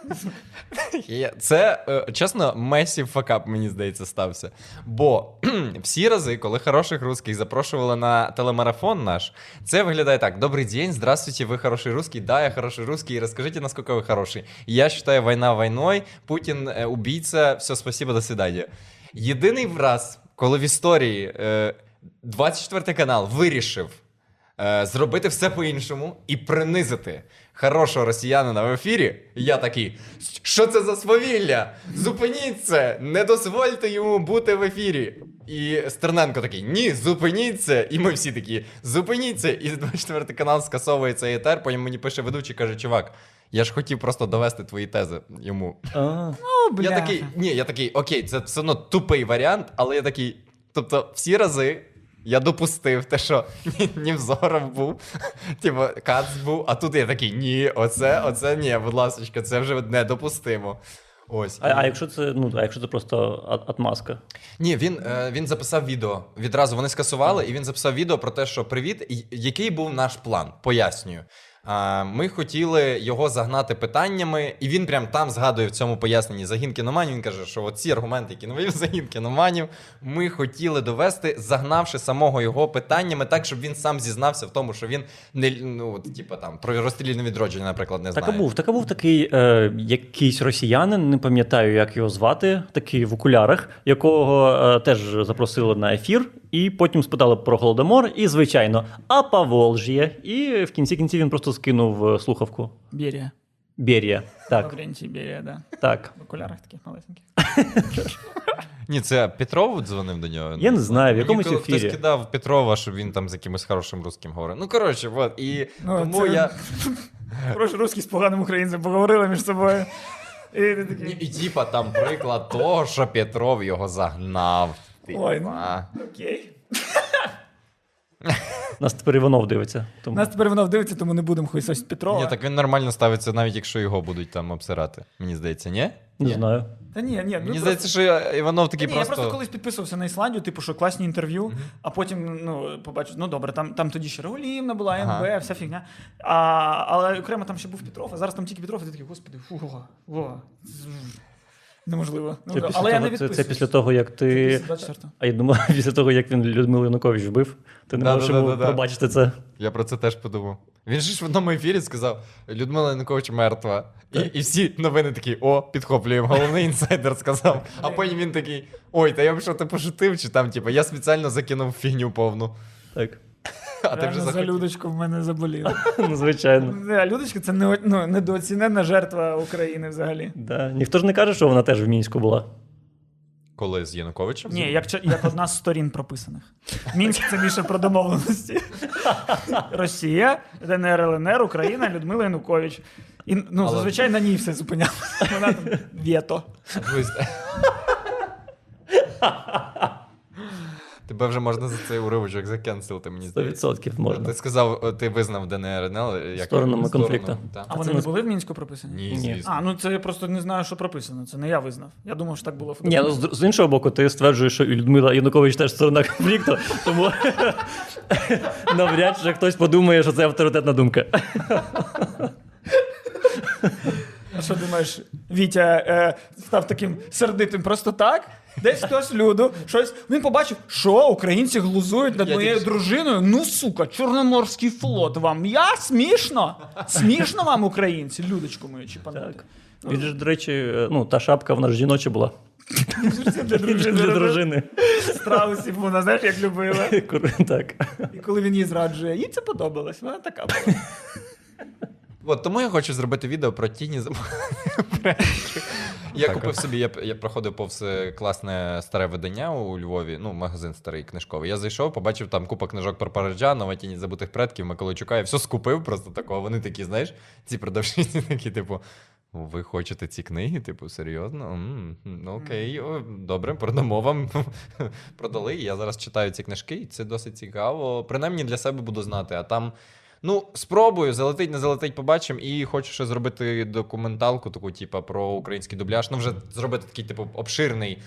S3: Це, е, чесно, месів факап, мені здається, стався. Бо всі рази, коли хороших русських запрошували на телемарафон наш, це виглядає так: Добрий день, здравствуйте, ви хороший русский, да, я хороший русский, расскажите, насколько вы хороший. Я считаю, война войной, Путін е, убийца, все, спасибо, до свидания. Єдиний раз, коли в історії е, 24 канал вирішив е, зробити все по-іншому і принизити хорошого росіянина в ефірі. І я такий: що це за свавілля? Зупиніть це! Не дозвольте йому бути в ефірі. І Стерненко такий: ні, зупиніть це. І ми всі такі: зупиніть це. І 24 канал скасовує цей етер. Потім мені пише ведучий, каже: чувак, я ж хотів просто довести твої тези йому.
S2: О, бля.
S3: Я такий, ні, я такий, окей, це все одно тупий варіант, але я такий. Тобто, всі рази я допустив те, що ні, Нівзоров був, типу, Кац був, а тут я такий, ні, оце, оце ні, будь ласка, це вже недопустимо. Ось.
S1: а, а якщо це, ну, а якщо це просто атмаска? отмазка?
S3: Ні, він, е, він записав відео. Відразу вони скасували, і він записав відео про те, що привіт, який був наш план. Пояснюю. Ми хотіли його загнати питаннями, і він прям там згадує в цьому поясненні загін кіноманів. Він каже, що ці аргументи, які навів загін кіноманів, ми хотіли довести, загнавши самого його питаннями, так щоб він сам зізнався в тому, що він не ну, от, типа там про розстріляне відродження, наприклад, не знає.
S1: а був, так був такий е, якийсь росіянин, не пам'ятаю, як його звати, такий в окулярах, якого е, теж запросили на ефір, і потім спитали про голодомор, і, звичайно, а Поволжє. І в кінці кінців він просто скинув е, слухавку.
S2: Берія.
S1: Берія. Так,
S2: Берія, да.
S1: так.
S2: В окулярах таких малесеньких.
S3: Ні, це Петров дзвонив до нього.
S1: Я не знаю, в якомусь ефірі.
S3: Хтось кидав Петрова, щоб він там з якимось хорошим русським говорив. Ну, коротше, от. І
S2: Ну,
S3: тому
S2: це-
S3: я.
S2: Прошу, русський з поганим українцем поговорили між собою. І
S3: Ні. І типа там приклад того, що Петров його загнав.
S2: Ой, ну. Окей.
S1: Нас тепер Іванов дивиться. Тому...
S2: Нас тепер воно дивиться, тому не будемо хуйсось Петрова.
S3: Ні, так він нормально ставиться, навіть якщо його будуть там обсирати. Мені здається, ні?
S1: Не
S3: Ні?
S1: знаю.
S2: Та ні, ні. ну
S3: Мені
S2: просто-
S3: здається, що Іванов такий
S2: Ні,
S3: просто.
S2: Я просто колись підписувався на Ісландію, типу, що класні інтерв'ю, а потім ну, побачив, ну добре, там, там тоді ще Регулівна була,
S3: Ага.
S2: Вся фігня. А, але окремо там ще був Петров, а зараз там тільки Петров, і ти такий, господи, фу, во, во, з- неможливо.
S1: Це
S2: Ну,
S1: після,
S2: але я
S1: того,
S2: не
S1: це,
S2: відписуюсь.
S1: це після того, як ти.
S2: Після
S1: А я думаю, після того, як він Людмилу Янукович вбив, ти не можеш йому
S3: Да-да-да-да-да.
S1: пробачити це.
S3: Я про це теж подумав. Він же ж в одному ефірі сказав: Людмила Янукович мертва. І, і всі новини такі: о, підхоплюємо, головний інсайдер сказав. А потім він такий: ой, та я б що ти пошутив, чи там, типу, я спеціально закинув фігню повну.
S1: Так.
S3: А ти вже
S2: за
S3: захотів.
S2: Людочку в мене заболіло.
S1: Ну, звичайно.
S2: Не, Людочка це не, ну, недооцінена жертва України взагалі.
S1: Да. Ніхто ж не каже, що вона теж в мінську була.
S3: Коли з Януковичем?
S2: Ні, як, ча- як одна з сторін прописаних. Мінськ це більше про домовленості. Росія, ДНР, ЛНР, Україна, Людмила Янукович. І, ну,
S3: Але-
S2: зазвичай на ній все зупинялося. Вона там вєто.
S3: Тебе вже можна за цей уривочок закенселити, мені здається.
S1: 100% можна.
S3: Ти сказав, ти визнав ДНР, НЛ як
S1: Сторонами конфлікту.
S3: та.
S2: А вони
S1: не
S2: були в Мінську прописані?
S3: Ні,
S1: Ні.
S3: звісно.
S2: А, ну це я просто не знаю, що прописано. Це не я визнав. Я думав, що так було
S1: Ні, ну з, з іншого боку, ти стверджуєш, що і Людмила Янукович теж сторона конфлікту, тому навряд чи хтось подумає, що це авторитетна думка.
S2: А що думаєш, Вітя е, став таким сердитим просто так? Десь хтось люду, щось. Він побачив, що українці глузують над моєю дружиною. Ну, сука, Чорноморський флот вам. Я смішно? Смішно вам, українці, людочку мою чи.
S1: Він же, до речі, ну, та шапка, вона ж жіноча була.
S2: Для дружини.
S1: Для дружини.
S2: Страусів вона, знаєш, як любила.
S1: Так.
S2: І коли він її зраджує, їй це подобалось. Вона така була.
S3: От тому я хочу зробити відео про тіні предків. Я купив собі, я, я проходив повз е, класне старе видання у Львові, ну, магазин старий книжковий. Я зайшов, побачив там купа книжок про Параджанова, тіні забутих предків, Миколайчука. Я все скупив просто такого. Вони такі, знаєш, ці продавщиці такі, типу. Ви хочете ці книги? Типу, серйозно? М, Ну окей, о, добре, продамо вам. Продали. Я зараз читаю ці книжки, і це досить цікаво. Принаймні для себе буду знати. А там, ну, спробую, залетить, не залетить, побачимо. І хочу ще зробити документалку, таку, типу, про український дубляж. Ну, вже зробити такий, типу, обширний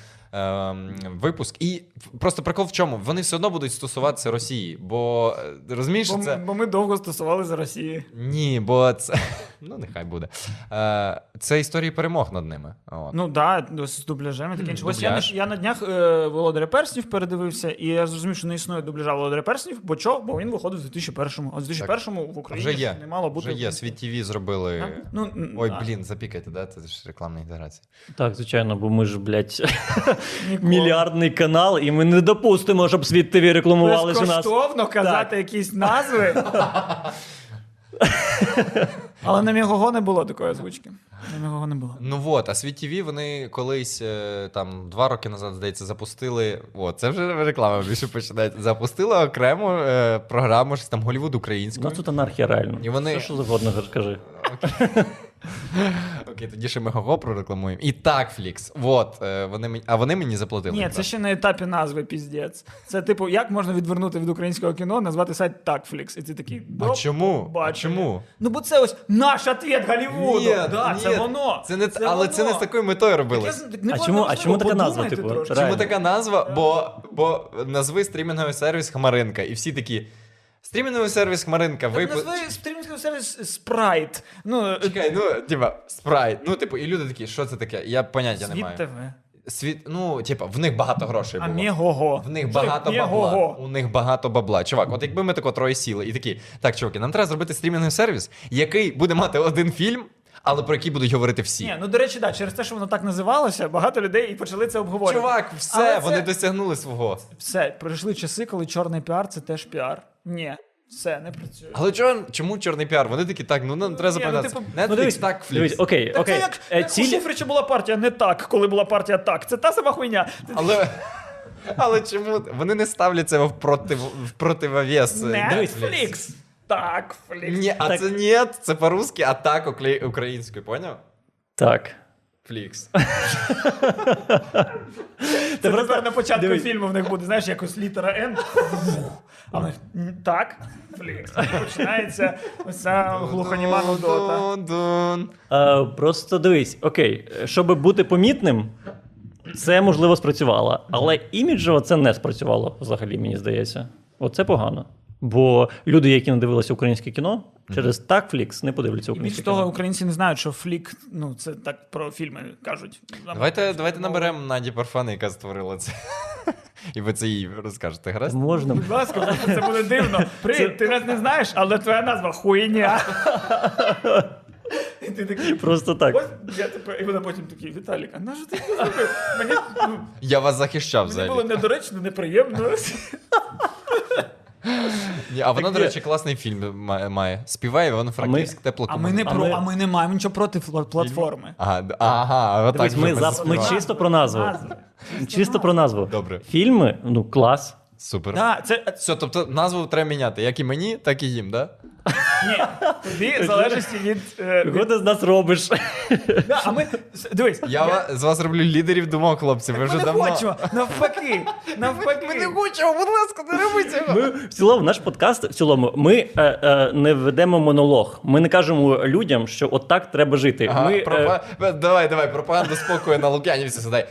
S3: випуск. І просто прикол в чому? Вони все одно будуть стосуватися Росії. Бо е, розумієш,
S2: Бо,
S3: це.
S2: бо ми довго стосувалися Росії.
S3: Ні, бо це. Ну, нехай буде. Е, це історії перемог над ними. От.
S2: Ну так, да, з дубляжем і таке інше. Ось я, я на днях е, Володаря Перснів передивився, і я зрозумів, що не існує дубляжа Володаря Перснів, бо чого? Бо він виходив в 2001-му. А в 2001-му в Україні
S3: Вже є.
S2: не мало бути.
S3: Вже є, світ ТВ зробили.
S2: А? Ну,
S3: Ой,
S2: а,
S3: блін, запікайте, да? Це ж рекламна інтеграція.
S1: Так, звичайно, бо ми ж, блядь,
S2: ніколи.
S1: мільярдний канал, і ми не допустимо, щоб світ ТВ рекламували ж нас.
S2: Безкоштовно казати якісь назви. Але на Мігого не було такої озвучки. На Мігого не було.
S3: Ну от, а світ ТВ вони колись е, там два роки назад, здається, запустили. О, це вже реклама більше починається. Запустили окрему е, програму щось там Голівуд
S1: У
S3: українською.
S1: нас тут анархія реально.
S3: І вони-
S1: Все, що завгодно кажи.
S3: Окей, тоді ще ми Гого прорекламуємо. І так, Флікс. От, е, вони мені, а вони мені заплатили.
S2: Ні, це ще на етапі назви піздець. Це типу, як можна відвернути від українського кіно, назвати сайт Такфлікс. І ти такий.
S3: А чому? А
S2: побачення».
S3: чому?
S2: Ну, бо це ось наш ответ Голлівуду.
S3: Ні,
S2: да,
S3: ні,
S2: це воно.
S3: Це не, але це не з такою метою робилось.
S2: Так я- так не
S1: А чому- а чому така назва,
S2: подумайте
S1: типу,
S2: трошки.
S1: реально?
S3: Чому така назва? Бо, бо назви стрімінговий сервіс Хмаринка. І всі такі. Стрімінговий сервіс Хмаринка. Випу...
S2: назви стрімінговий сервіс Спрайт. Ну, е,
S3: Чекай, ну, типа, спрайт. Ну, типу, і люди такі, що це таке? Я поняття не маю.
S2: ТВ.
S3: Світ, ну, типа, в них багато грошей
S2: А
S3: було.
S2: Megogo.
S3: В них багато бабла. У них багато бабла. Чувак, от якби ми тако троє сіли і такі, так, чуваки, нам треба зробити стрімінговий сервіс, який буде мати один фільм, але про який будуть говорити всі.
S2: Ні, ну до речі, да, через те, що воно так називалося, багато людей і почали це обговорювати.
S3: Чувак, все,
S2: Але це-
S3: вони досягнули свого.
S2: Все, пройшли часи, коли чорний піар це теж піар. Ні, все, не працює.
S3: Але чого, чому чорний піар? Вони такі, так, ну нам треба
S2: Ні, ну,
S3: запам'ятати.
S2: типу,
S3: Netflix,
S1: Ну, дивись,
S3: так,
S1: дивись, окей,
S2: Так
S1: окей.
S2: це як,
S1: Е,
S2: як у
S1: ціль-
S2: Шуфрича була партія не так, коли була партія так. Це та сама хуйня.
S3: Але, але чому вони не ставлять це в, против, в противовес? е,
S2: Netflix. Так, Флікс.
S3: Ні, а
S1: Так.
S3: це ні, це по-русски, а так укле- українською, поняв?
S1: Так.
S3: Флікс.
S2: Це тепер на початку фільму в них буде, знаєш, якось літера Н. А в них так, Флікс. Починається оця глухоніма нудота.
S1: Е, просто дивись, окей, щоб бути помітним, це можливо спрацювало. Але іміджево це не спрацювало взагалі, мені здається. Оце погано. Бо люди, які не дивилися українське кіно, через такфлікс не подивляться
S2: І більш
S1: українське
S2: того,
S1: кіно.
S2: українці не знають, що флік, ну це так про фільми кажуть.
S3: Давайте, давайте наберемо Наді Парфани, яка створила це. І ви це їй розкажете. Гаразд?
S1: Можна.
S2: Будь ласка, це буде дивно. Привіт, ти нас не знаєш, але твоя назва хуйня. І ти такий.
S1: Просто так.
S2: Ось я тепер, і вона потім такий, Віталік, а на що ти це зробив? Мені, ну,
S3: Я вас захищав
S2: мені було недоречно, неприємно.
S3: Ні, а вона,
S1: Так
S3: до речі, класний фільм ма- має. Співає Івано-Франківськ тепло
S2: А ми не про, а ми не маємо нічого проти фла- платформи.
S3: Ага, ага, отак
S1: Дивись,
S3: вже
S1: ми, за, ми чисто про назву.
S2: Назви.
S1: Чисто про назву.
S3: Добре.
S1: Фільми, ну клас.
S3: Супер.
S2: Да, це,
S3: Все, тобто назву треба міняти, як і мені, так і їм, да?
S2: Ні, тобі залежності від... е,
S1: Кого ти з нас робиш?
S2: да, а ми, дивись,
S3: Я ва- з вас роблю лідерів думок, хлопці. Ви
S2: ми
S3: вже
S2: не
S3: давно.
S2: хочемо, навпаки, навпаки.
S3: хочемо, будь ласка, не робіть цього.
S1: Ми в цілому, наш подкаст в цілому, ми е, е, не ведемо монолог. Ми не кажемо людям, що от так треба жити.
S3: Ага,
S1: ми, е,
S3: пропа- Давай, давай, пропаганда спокою на Лук'янівці сідай.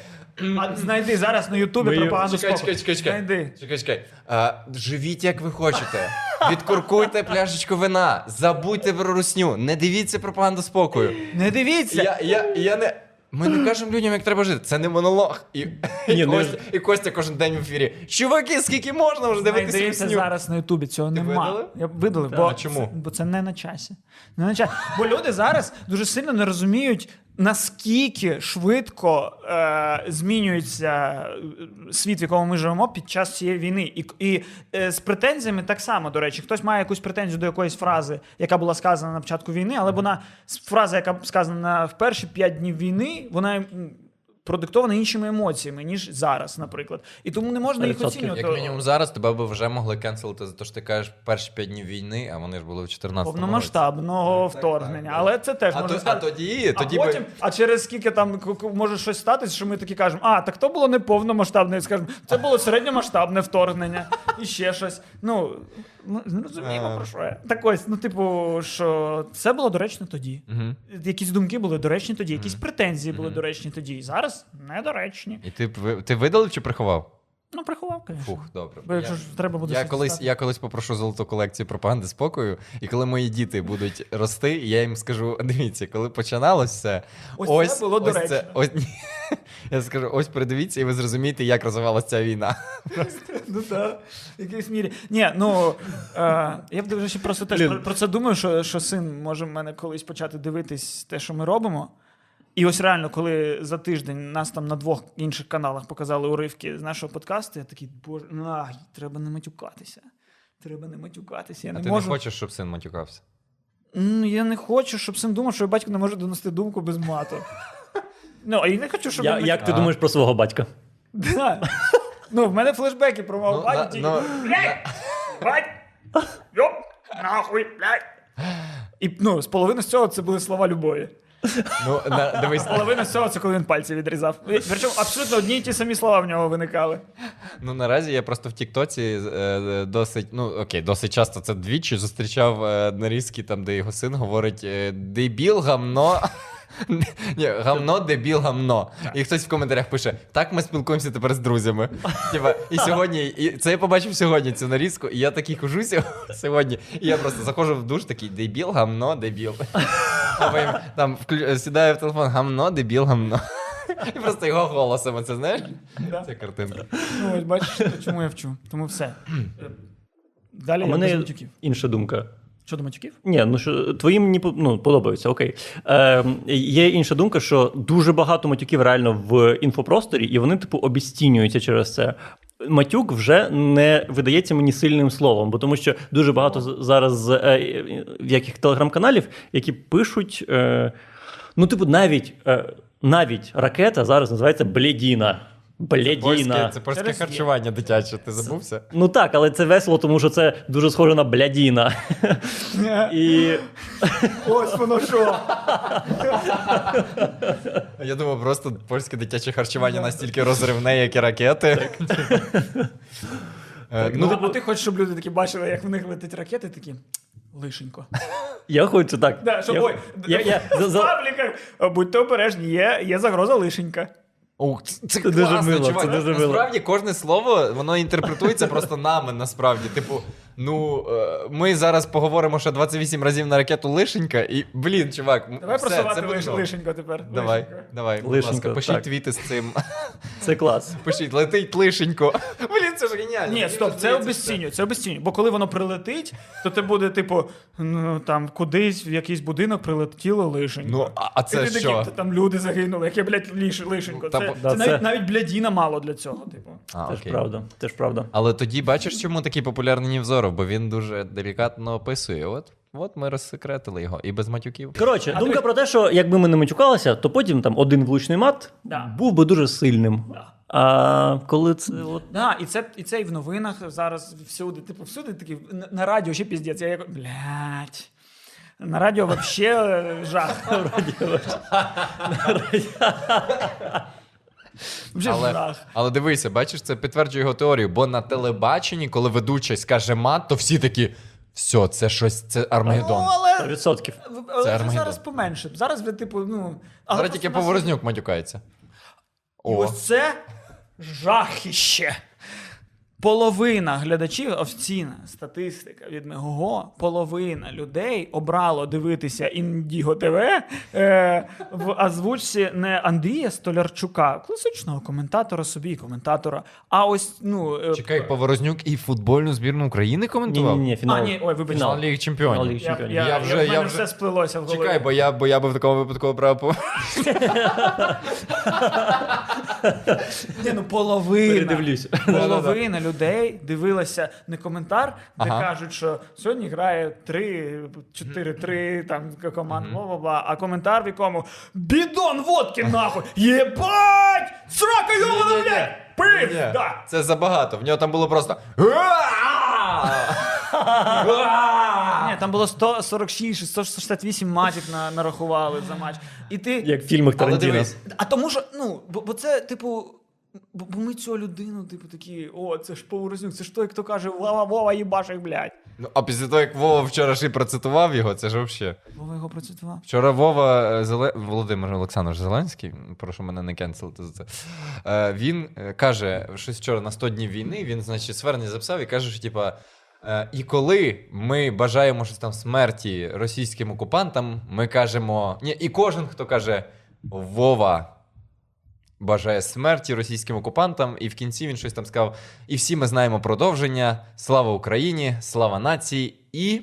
S2: А знайди зараз на Ютубі
S1: Ми-
S2: пропаганду
S3: Чекай,
S2: спокою.
S3: чекай, чекай, чекай.
S2: Знайди.
S3: Чекай, чекай. А, живіть як ви хочете. Відкуркуйте пляшечку вина. Забудьте про русню. Не дивіться пропаганду спокою.
S2: Не дивіться.
S3: Я, я, я не. Ми не кажемо людям, як треба жити. Це не монолог. І, і,
S1: Ні, ну,
S3: Костя, і Костя кожен день в ефірі. Чуваки, скільки можна вже дивитися
S2: Знайдеться
S3: пісню?
S2: зараз на Ютубі, цього
S3: Ти
S2: нема.
S3: видалив?
S2: Я видалив, бо,
S3: А чому?
S2: Це, бо це не на часі. Не на часі. Бо люди зараз дуже сильно не розуміють, наскільки швидко е, змінюється е, світ, в якому ми живемо під час цієї війни. І, і е, з претензіями так само, до речі, хтось має якусь претензію до якоїсь фрази, яка була сказана на початку війни, але вона фраза, яка сказана в перші п'ять днів війни, вона. Продиктована іншими емоціями, ніж зараз, наприклад. І тому не можна їх оцінювати.
S3: Як мінімум зараз тебе б вже могли кенселити за те, що ти кажеш перші п'ять днів війни, а вони ж були в 14 році.
S2: повномасштабного
S3: Так,
S2: вторгнення.
S3: так,
S2: Але це теж
S3: А,
S2: можна
S3: то, а тоді,
S2: А
S3: тоді
S2: потім,
S3: би...
S2: а через скільки там може щось статись, що ми такі кажемо, а так то було не повномасштабне, скажемо, це було середньомасштабне вторгнення і ще щось. Ну ми не розуміємо про що я. Так ось, ну типу, що це було доречно тоді.
S3: Угу.
S2: Якісь думки були доречні тоді, якісь претензії були
S3: Мгм.
S2: доречні тоді. І зараз недоречні.
S3: І ти, б ви- ти видалив чи приховав?
S2: Ну, приховав, звісно.
S3: Фух, добре.
S2: Бо якщо
S3: Я-
S2: ж треба буде
S3: Я колись, я колись попрошу золоту колекцію пропаганди спокою, і коли мої діти будуть рости, я їм скажу: дивіться, коли починалось все,
S2: Ось це було доречно.
S3: ось, ні. Я скажу, ось передивіться, і ви зрозумієте, як розвивалася ця війна.
S2: Ну так, в якійсь мірі. Ні, ну е, я б вже ще просто теж про, про це думаю, що, що син може в мене колись почати дивитись те, що ми робимо. І ось реально, коли за тиждень нас там на двох інших каналах показали уривки з нашого подкасту, я такий, боже, ну, треба не матюкатися. Треба не матюкатися. Я
S3: А
S2: не
S3: ти
S2: можу.
S3: не хочеш, щоб син матюкався?
S2: Ну, я не хочу, щоб син думав, що батько не може донести думку без мату. Ну, а я не хочу, щоб
S1: Я,
S2: він
S1: як ти
S3: А.
S1: думаєш про свого батька?
S2: Да. Ну, в мене флешбеки про мого
S3: Ну,
S2: тільки.
S3: ну,
S2: Блядь! Бать! Йоп! Нахуй, блядь! І ну, з половини з цього це були слова любові.
S3: Ну, на, дивись,
S2: Половина з цього це коли він пальці відрізав. Причому абсолютно одні й ті самі слова в нього виникали.
S3: Ну, наразі я просто в Тіктоці е, досить, ну окей, досить часто це двічі зустрічав е, нарізки, там, де його син говорить е, дебіл, гамно. Ні, гамно, дебіл, гамно. І хтось в коментарях пише: так ми спілкуємося тепер з друзями. Типа, і сьогодні, і це я побачив сьогодні цю нарізку, і я такий хожу сьогодні. І я просто заходжу в душ, такий дебіл, гамно, дебіл. А потім там вклю... сідаю в телефон, гамно, дебіл, гамно. І просто його голосом, це знаєш?
S2: Да.
S3: Це картинка.
S2: Ну, ось бачиш, чому я вчу. Тому все. Далі
S1: У
S2: я без
S1: мене
S2: матюків.
S1: інша думка.
S2: Щодо матюків?
S1: Ні, ну що твої мені ну, подобаються, окей. Е, є інша думка, що дуже багато матюків реально в інфопросторі, і вони, типу, обіцінюються через це. Матюк вже не видається мені сильним словом, бо тому що дуже багато зараз е, в яких телеграм-каналів, які пишуть. Е, ну, типу, навіть, е, навіть ракета зараз називається блядіна. Блядіна.
S3: це польське харчування дитяче, ти забувся?
S1: Ну так, але це весело, тому що це дуже схоже на блядіна. І
S2: Ось воно що.
S3: Я думав, просто польське дитяче харчування настільки розривне, як і ракети. Е,
S2: Ну,
S3: Ну,
S2: ти хочеш, щоб люди такі бачили, як в них летить ракети, такі. Лишенько.
S1: я хочу так.
S2: Да, щоб,
S1: я,
S2: ой,
S1: я, я, за,
S2: в
S1: за,
S2: пабліках, будьте обережні, є, є загроза лишенька.
S3: Ух, це, це
S1: Це дуже мило,
S3: чувак.
S1: це дуже мило.
S3: Насправді кожне слово воно інтерпретується просто нами. Насправді, типу, ну е, ми зараз поговоримо ще 28 разів на ракету лишенька, і блін, чувак,
S2: Давай
S3: все,
S2: просувати
S3: це
S2: лиш, лишенько тепер.
S3: Давай,
S2: Лишенько.
S3: давай, будь
S1: Лишенько,
S3: ласка, пишіть
S1: так.
S3: твіти з цим.
S1: це клас.
S3: Пишіть, летить лишенько. Блін, це ж геніально.
S2: Ні, стоп, це обесцінює, це обесцінює. Бо коли воно прилетить, то це буде, типу, ну там кудись в якийсь будинок прилетіло лишенько.
S3: Ну, а, а це
S2: ти
S3: що?
S2: «Та там люди загинули, яке, блядь, лиш, лишенько.
S3: Та
S2: Це,
S3: бо-
S2: це,
S1: це-
S2: навіть, навіть блядіна мало для цього, типу.
S3: А,
S1: Теж
S3: окей.
S1: правда. Теж правда.
S3: Але тоді бачиш, чому такий популярний Нівзоров, бо він дуже делікатно описує. От, от ми розсекретили його і без матюків.
S1: Коротше,
S2: А
S1: думка
S2: ти-
S1: про те, що якби ми не матюкалися, то потім там один влучний мат
S2: Да.
S1: був би дуже сильним.
S2: Да.
S1: А коли це от.
S2: Да, і це, і це і в новинах зараз всюди. Типу, всюди такі на, на радіо ще піздець. Я як, блядь. На радіо вообще е, жах. Вже
S3: Але,
S2: жах.
S3: але дивися, бачиш, це підтверджує його теорію, бо на телебаченні, коли ведучий скаже мат, то всі такі. Все, це щось, це Армагеддон.
S2: Ну, але,
S1: 100%.
S2: але це
S3: Армагеддон.
S2: зараз поменше. Зараз ви, типу, ну. але
S3: Зараз
S2: просто
S3: тільки
S2: нас-
S3: Поворознюк матюкається.
S2: І
S3: О,
S2: ось це жахіще. Половина глядачів, офіційна статистика від Мегого, половина людей обрало дивитися Індіго ТВ е, в озвучці не Андрія Столярчука, класичного коментатора собі, коментатора, а ось ну е,
S3: Чекай, Поворознюк і футбольну збірну України
S1: Ні,
S3: коментував?
S1: ні, ні, фінал.
S2: А, ні, ой, вибач.
S3: Фінал Ліги
S1: Фінал Ліги чемпіонів.
S2: я,
S3: Я
S2: вже,
S3: вже-
S2: я,
S3: я
S2: вже все сплилося в голові.
S3: Чекай, бо я, бо я би в такому випадку брав по.
S2: Ні, ну половина.
S1: Передивлюсь.
S2: Половина людей дивилася не коментар, де
S3: Ага.
S2: кажуть, що сьогодні грає 3, 4-3, там команд, бла бла бла. А коментар, в якому бідон водки нахуй! Єбать! Срака його блядь! Пив! Да.
S3: Це забагато. В нього там було просто.
S2: Ні, там було 146, 168 матів на, нарахували за матч. І ти.
S1: Як в фільмах Тарантіно.
S2: А тому що, ну, бо, бо це, типу. Бо, бо ми цю людину, типу, такі, о, це ж Поворознюк, це ж той, хто каже, Вова, Вова, їбаш їх, блядь.
S3: Ну, а після того, як Вова вчора ще й процитував його, це ж взагалі.
S2: Вова його процитував.
S3: Вчора Вова е, Зеле... Володимир Олександрович Зеленський, прошу мене не кенселити за це. Е, він е, каже, щось вчора на 100 днів війни, він, значить, звернення записав і каже, що типа. е, І коли ми бажаємо щось там смерті російським окупантам, ми кажемо. Ні, і кожен, хто каже Вова бажає смерті російським окупантам, і в кінці він щось там сказав: і всі ми знаємо продовження. Слава Україні, слава нації і.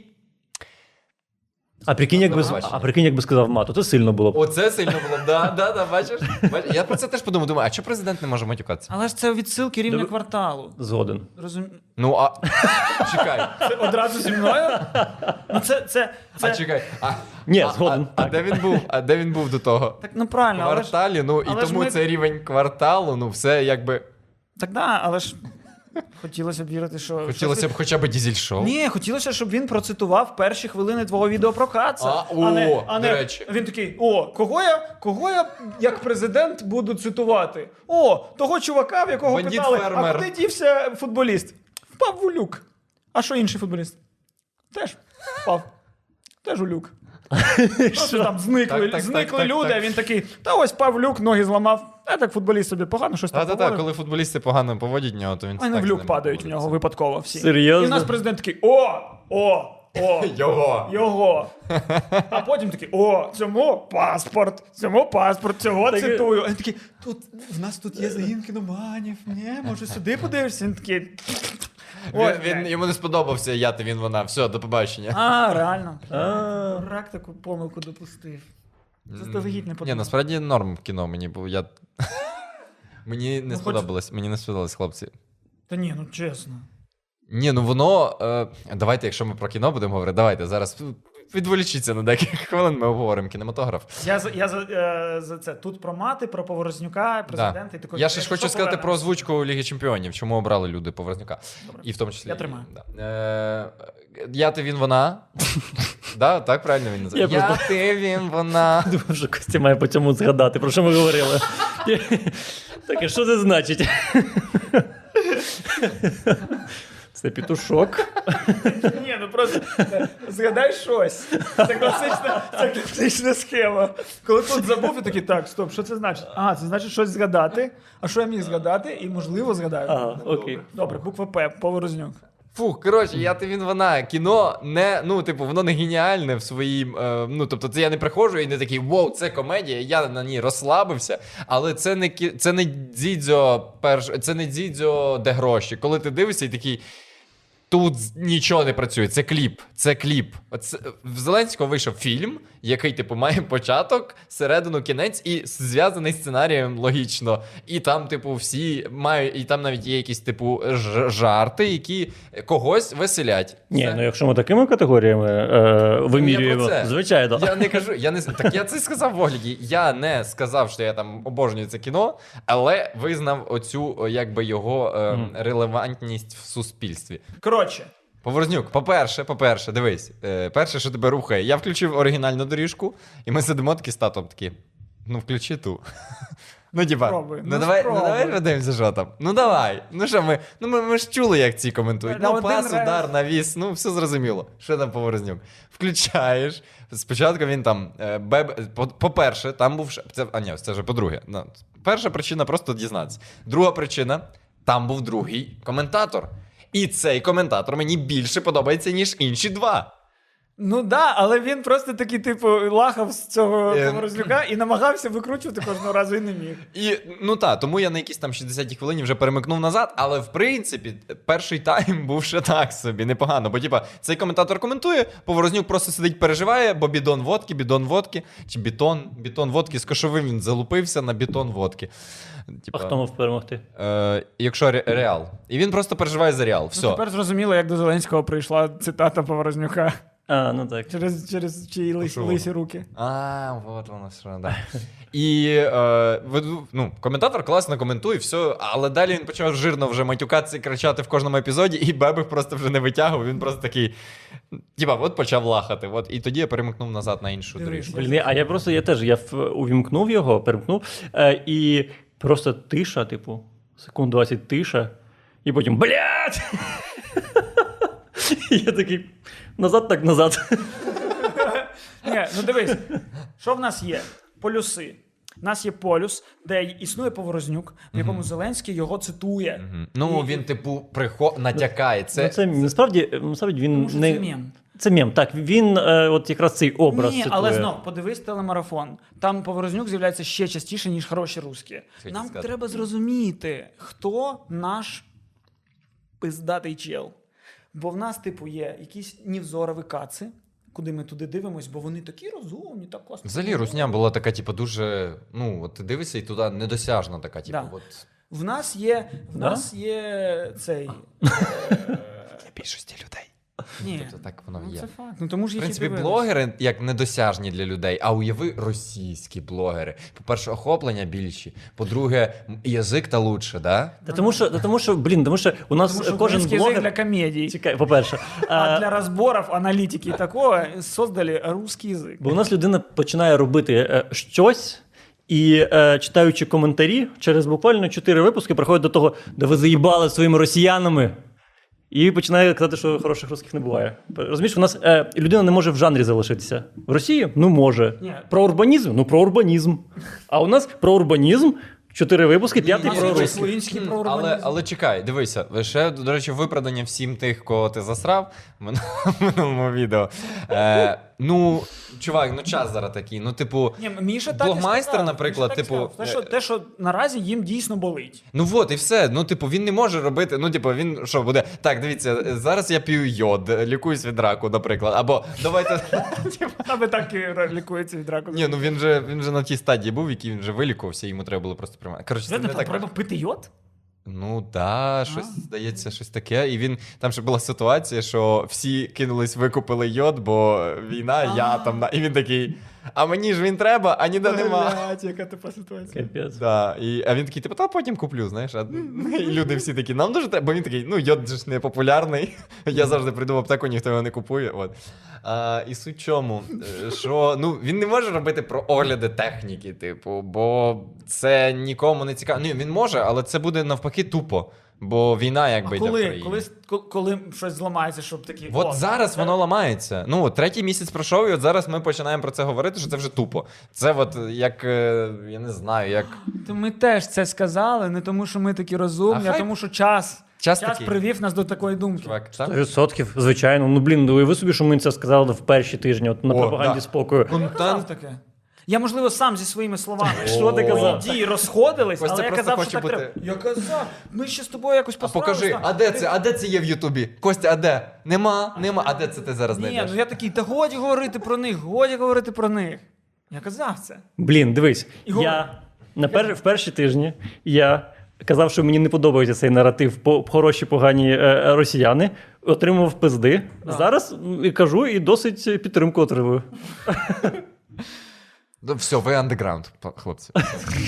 S1: А прикинь, якби, а прикинь, якби сказав мату, це сильно було б.
S3: Оце сильно було. Да, да, да, бачиш? Бачиш? Я про це теж подумав. Думаю, а чого президент не може матюкатися?
S2: Але ж це відсилки рівня
S1: Диви-
S2: кварталу.
S1: Згоден.
S2: Розум...
S3: Ну, а чекай,
S2: Це одразу зі мною? Ну це, це, це...
S3: а чекай. А,
S1: Ні,
S3: а,
S1: згоден.
S3: А, а
S1: Так.
S3: де він був? А де він був до того?
S2: Так, ну правильно, але ж...
S3: Кварталі, ну і
S2: але ж
S3: тому
S2: ми-
S3: це рівень кварталу, ну все якби.
S2: Так да, але ж хотілося б вірити, що...
S3: Хотілося б хоча б дізель-шоу.
S2: Ні, хотілося, щоб він процитував перші хвилини твого відео про Каца.
S3: А, о,
S2: не, а
S3: до речі.
S2: він такий: о, кого я, кого я як президент буду цитувати? О, того чувака, в якого
S3: Бандит
S2: питали, а куди дівся футболіст? Впав в люк. А що інший футболіст? Теж впав. Теж у люк. Просто там зникли,
S3: Так, так,
S2: зникли
S3: так, так,
S2: люди,
S3: так.
S2: а він такий, та ось впав в люк, ноги зламав. А так футболіст собі погано щось там
S3: Та-та-та, коли футболісти погано поводять нього, то він
S2: А не в люк падають в нього випадково всі.
S1: Серйозно?
S2: І у нас президент такий: о, о, о,
S3: Його.
S2: його. А потім такий: о, цьому паспорт, цьому паспорт, цього
S1: Так-
S2: цитую. Він такий, тут в нас тут є загін кіноманів. Ні, може сюди подивишся? Він такий.
S3: Він,
S2: Ой,
S3: він, йому не сподобався я, ти він вона. Все, до побачення.
S2: А, реально. Рак таку помилку допустив. Заздалегідь не
S3: Ні, насправді норм в кіно мені, бо я. Мені не
S2: Ну, хоч-
S3: сподобалось, мені не сподобалось, хлопці.
S2: Та ні, ну чесно.
S3: Ні, ну воно. Е, давайте, якщо ми про кіно будемо говорити, давайте зараз відволічіться на декілька хвилин, ми обговоримо кінематограф.
S2: Я за я за, е, за це тут про мати, про Поворознюка, президента і такий.
S3: Я ще ж хочу сказати про озвучку Ліги Чемпіонів, чому обрали люди Поворознюка.
S2: Добре.
S3: І в тому числі.
S2: Я тримаю.
S3: Да. Е, я ти він вона. Да, так правильно він називає.
S1: Я
S3: Я ти він вона.
S1: Думаю, що Костя має по цьому згадати, про що ми говорили. Так, і що це значить? Це петушок.
S2: Ні, ну просто е, згадай щось. Це класична, це класична схема. Коли тут забув, і такий, так, стоп, що це значить? А, це значить щось згадати. А що я міг згадати? І можливо згадаю.
S1: Ага, окей.
S2: Добре, буква П, Поворознюк.
S3: Фух, коротше, я він вона. Кіно не, ну, типу, воно не геніальне в своїм. Е, ну, тобто, це я не приходжу і не такий вау, це комедія, я на ній розслабився. Але це не це не дзідзьо перш, це не дзідзьо, де гроші. Коли ти дивишся і такий. Тут нічого не працює, це кліп. Це кліп. Оце, в Зеленського вийшов фільм, який, типу, має початок, середину, кінець і зв'язаний сценарієм логічно. І там, типу, всі мають, і там навіть є якісь, типу, жарти, які когось веселять.
S1: Ні,
S3: Це-
S1: ну якщо ми такими категоріями е, вимірюємо,
S3: це.
S1: звичайно.
S3: Я не кажу, я не так я це сказав в огляді. Я не сказав, що я там обожнюю це кіно, але визнав оцю якби його е, релевантність в суспільстві.
S2: Коротше,
S3: Поворознюк, по-перше, по-перше, дивись, е, перше, що тебе рухає, я включив оригінальну доріжку, і ми сидимо такі з татом такі. Ну, включи ту. Ну, діба,
S2: Спробуй,
S3: ну,
S2: ну,
S3: давай, ну
S2: спробуй.
S3: давай подивимося, що там. Ну давай. Ну що ми? Ну ми, ми ж чули, як ці коментують.
S2: На
S3: Ну,
S2: один
S3: пас,
S2: раз.
S3: удар, навіс, ну все зрозуміло. Що там Поворознюк? Включаєш. Спочатку він там. е, Беб... по- По-перше, там був. ш- Це, а ні, це вже по-друге. Ну, перша причина просто дізнатися. Друга причина. там був другий коментатор. І цей коментатор мені більше подобається, ніж інші два.
S2: Ну да, але він просто такий, типу, лахав з цього
S3: Е,
S2: Поворознюка і намагався викручувати кожного разу і не міг.
S3: І ну та, тому я на якійсь там 60-й хвилині вже перемикнув назад. Але в принципі, перший тайм був ще так собі, непогано. Бо типа цей коментатор коментує, Поворознюк просто сидить, переживає, бо бідон водки, бідон водки, чи бітон, бітон водки з кошовим він залупився на бітон водки.
S1: А
S3: Типа,
S1: хто мав перемогти?
S3: е, якщо Ре- Реал. І він просто переживає за Реал. Все.
S2: Ну, тепер зрозуміло, як до Зеленського прийшла цитата Поворознюка
S1: А, ну так.
S2: через, через чиї лис, лисі руки.
S3: А, от воно що, да. І е, ну, коментатор класно коментує, все, але далі він почав жирно вже матюкатися і кричати в кожному епізоді, і Бебих просто вже не витягував. Він просто такий, типа, от почав лахати. От, і тоді я перемикнув назад на іншу доріжку.
S1: Блін, а я просто я теж я увімкнув його, перемкнув, е, і просто тиша, типу, секунд 20 тиша, і потім блядь! Я такий назад, так назад.
S2: Ні, ну дивись, що в нас є? Полюси. У нас є полюс, де існує Поворознюк, в якому Зеленський його цитує.
S3: Мгм. Ну, він, типу, прихо... натякає. Це,
S1: Ну, це насправді, насправді він
S2: Тому що
S1: не
S2: це мем.
S1: Це мем. Так, він е, от якраз цей образ.
S2: Ні,
S1: цитує.
S2: але знов, подивись телемарафон. Там Поворознюк з'являється ще частіше, ніж хороші русські.
S3: Хотів
S2: Нам
S3: сказати.
S2: треба зрозуміти, хто наш пиздатий чел. Бо в нас, типу, є якісь нівзорові каци, куди ми туди дивимось, бо вони такі розумні, так класно.
S3: Взагалі, Русня була така, типу, дуже. Ну, от ти дивишся і туди недосяжна така, типу,
S2: Да.
S3: от.
S2: В нас є, в
S1: Да?
S2: нас є цей.
S3: Для більшості людей.
S2: Ні,
S3: Тобто так воно
S2: ну,
S3: є.
S2: це факт. Ну тому ж
S3: В принципі, блогери як недосяжні для людей, а уяви російські блогери. По-перше, охоплення більші. По-друге, язик та лучше, да?
S1: Та тому що, та тому що, блін, тому що у нас
S2: Тому що
S1: кожен блогер.
S2: язик для комедій.
S1: Чекай, по-перше,
S2: А
S1: а,
S2: для розборів, аналітики і такого создали русский язик.
S1: бо у нас людина починає робити е, щось. І е, читаючи коментарі, через буквально чотири випуски приходить до того, де ви заїбали своїми росіянами. І починає казати, що хороших русських не буває. Розумієш, у нас е, людина не може в жанрі залишитися. В Росії? Ну може.
S2: Ні.
S1: Про урбанізм? Ну про урбанізм. А у нас про урбанізм, чотири випуски, п'ятий про русських.
S2: про
S3: Але,
S2: урбанізм.
S3: але чекай, дивися, ще, до речі, виправдання всім тих, кого ти засрав в мин- в минулому відео. Е, ну, чувак, ну час зараз такий. Ну, типу,
S2: Ні, Міша так і
S3: Блогмайстер,
S2: сказав.
S3: наприклад,
S2: Міша так
S3: типу,
S2: сказав. Те, що, те, що наразі їм дійсно болить.
S3: Ну от і все. Ну, типу, він не може робити. Ну, типу, він що буде? Так, дивіться, зараз я п'ю йод, лікуюсь від раку, наприклад. Або давайте.
S2: Аби так і лікується від раку.
S3: Ні, ну він же він же на тій стадії був, в якій він вже вилікувався, йому треба було просто приймати. Коротше, це не так.
S2: треба пити йод?
S3: Ну да, щось здається, щось таке. І він там ще була ситуація, що всі кинулись, викупили йод, бо війна, я там на. І він такий. А мені ж він треба, а ніде нема.
S2: Блядь, яка типа ситуація.
S1: Капець.
S3: Да, і, а він такий, типу, та потім куплю, знаєш. А, і люди всі такі, нам дуже треба, бо він такий, ну, йод же ж не популярний. Я завжди прийду в аптеку, ніхто його не купує. От. А, і суть в чому, е, що ну, він не може робити про огляди техніки, типу, бо це нікому не цікаво. Ні, він може, але це буде навпаки тупо. Бо війна якби
S2: А
S3: йде в
S2: коли,
S3: країні.
S2: коли, коли, коли щось зламається, щоб такі.
S3: От
S2: «О,
S3: зараз
S2: це-
S3: воно ламається. Ну, от третій місяць пройшов, і от зараз ми починаємо про це говорити, що це вже тупо. Це от як, е, я не знаю, як
S2: То ми теж це сказали, не тому, що ми такі розумні,
S3: А
S2: а,
S3: хай-
S2: тому, що час,
S3: час
S2: час
S3: такий.
S2: привів нас до такої думки.
S3: Чувак, так?
S1: 100%, звичайно. Ну блін, ну уяви собі, що ми це сказали в перші тижні, от на
S3: О,
S1: пропаганді
S3: да.
S1: спокою.
S2: Я казав таке. Я, можливо, сам зі своїми словами.
S1: Що ти казав?
S2: Дії розходились,
S3: Костя
S2: але я
S3: просто
S2: казав, що
S3: хоче
S2: так
S3: бути-
S2: треба. Я казав, ми ще з тобою якось
S3: А покажи, а де це? А де це є в Ютубі? Костя, а де? Нема, нема. А де це ти зараз
S2: Ні,
S3: знайдеш?
S2: ну я такий, та годі говорити про них, годі говорити про них. Я казав це.
S1: Блін, дивись,
S2: Ігор.
S1: я на пер... в перші тижні я казав, що мені не подобається цей наратив по хороші погані е, росіяни. Отримав пизди. Зараз м, і кажу, і досить підтримку отримую.
S3: Ну, все, ви андеграунд, хлопці.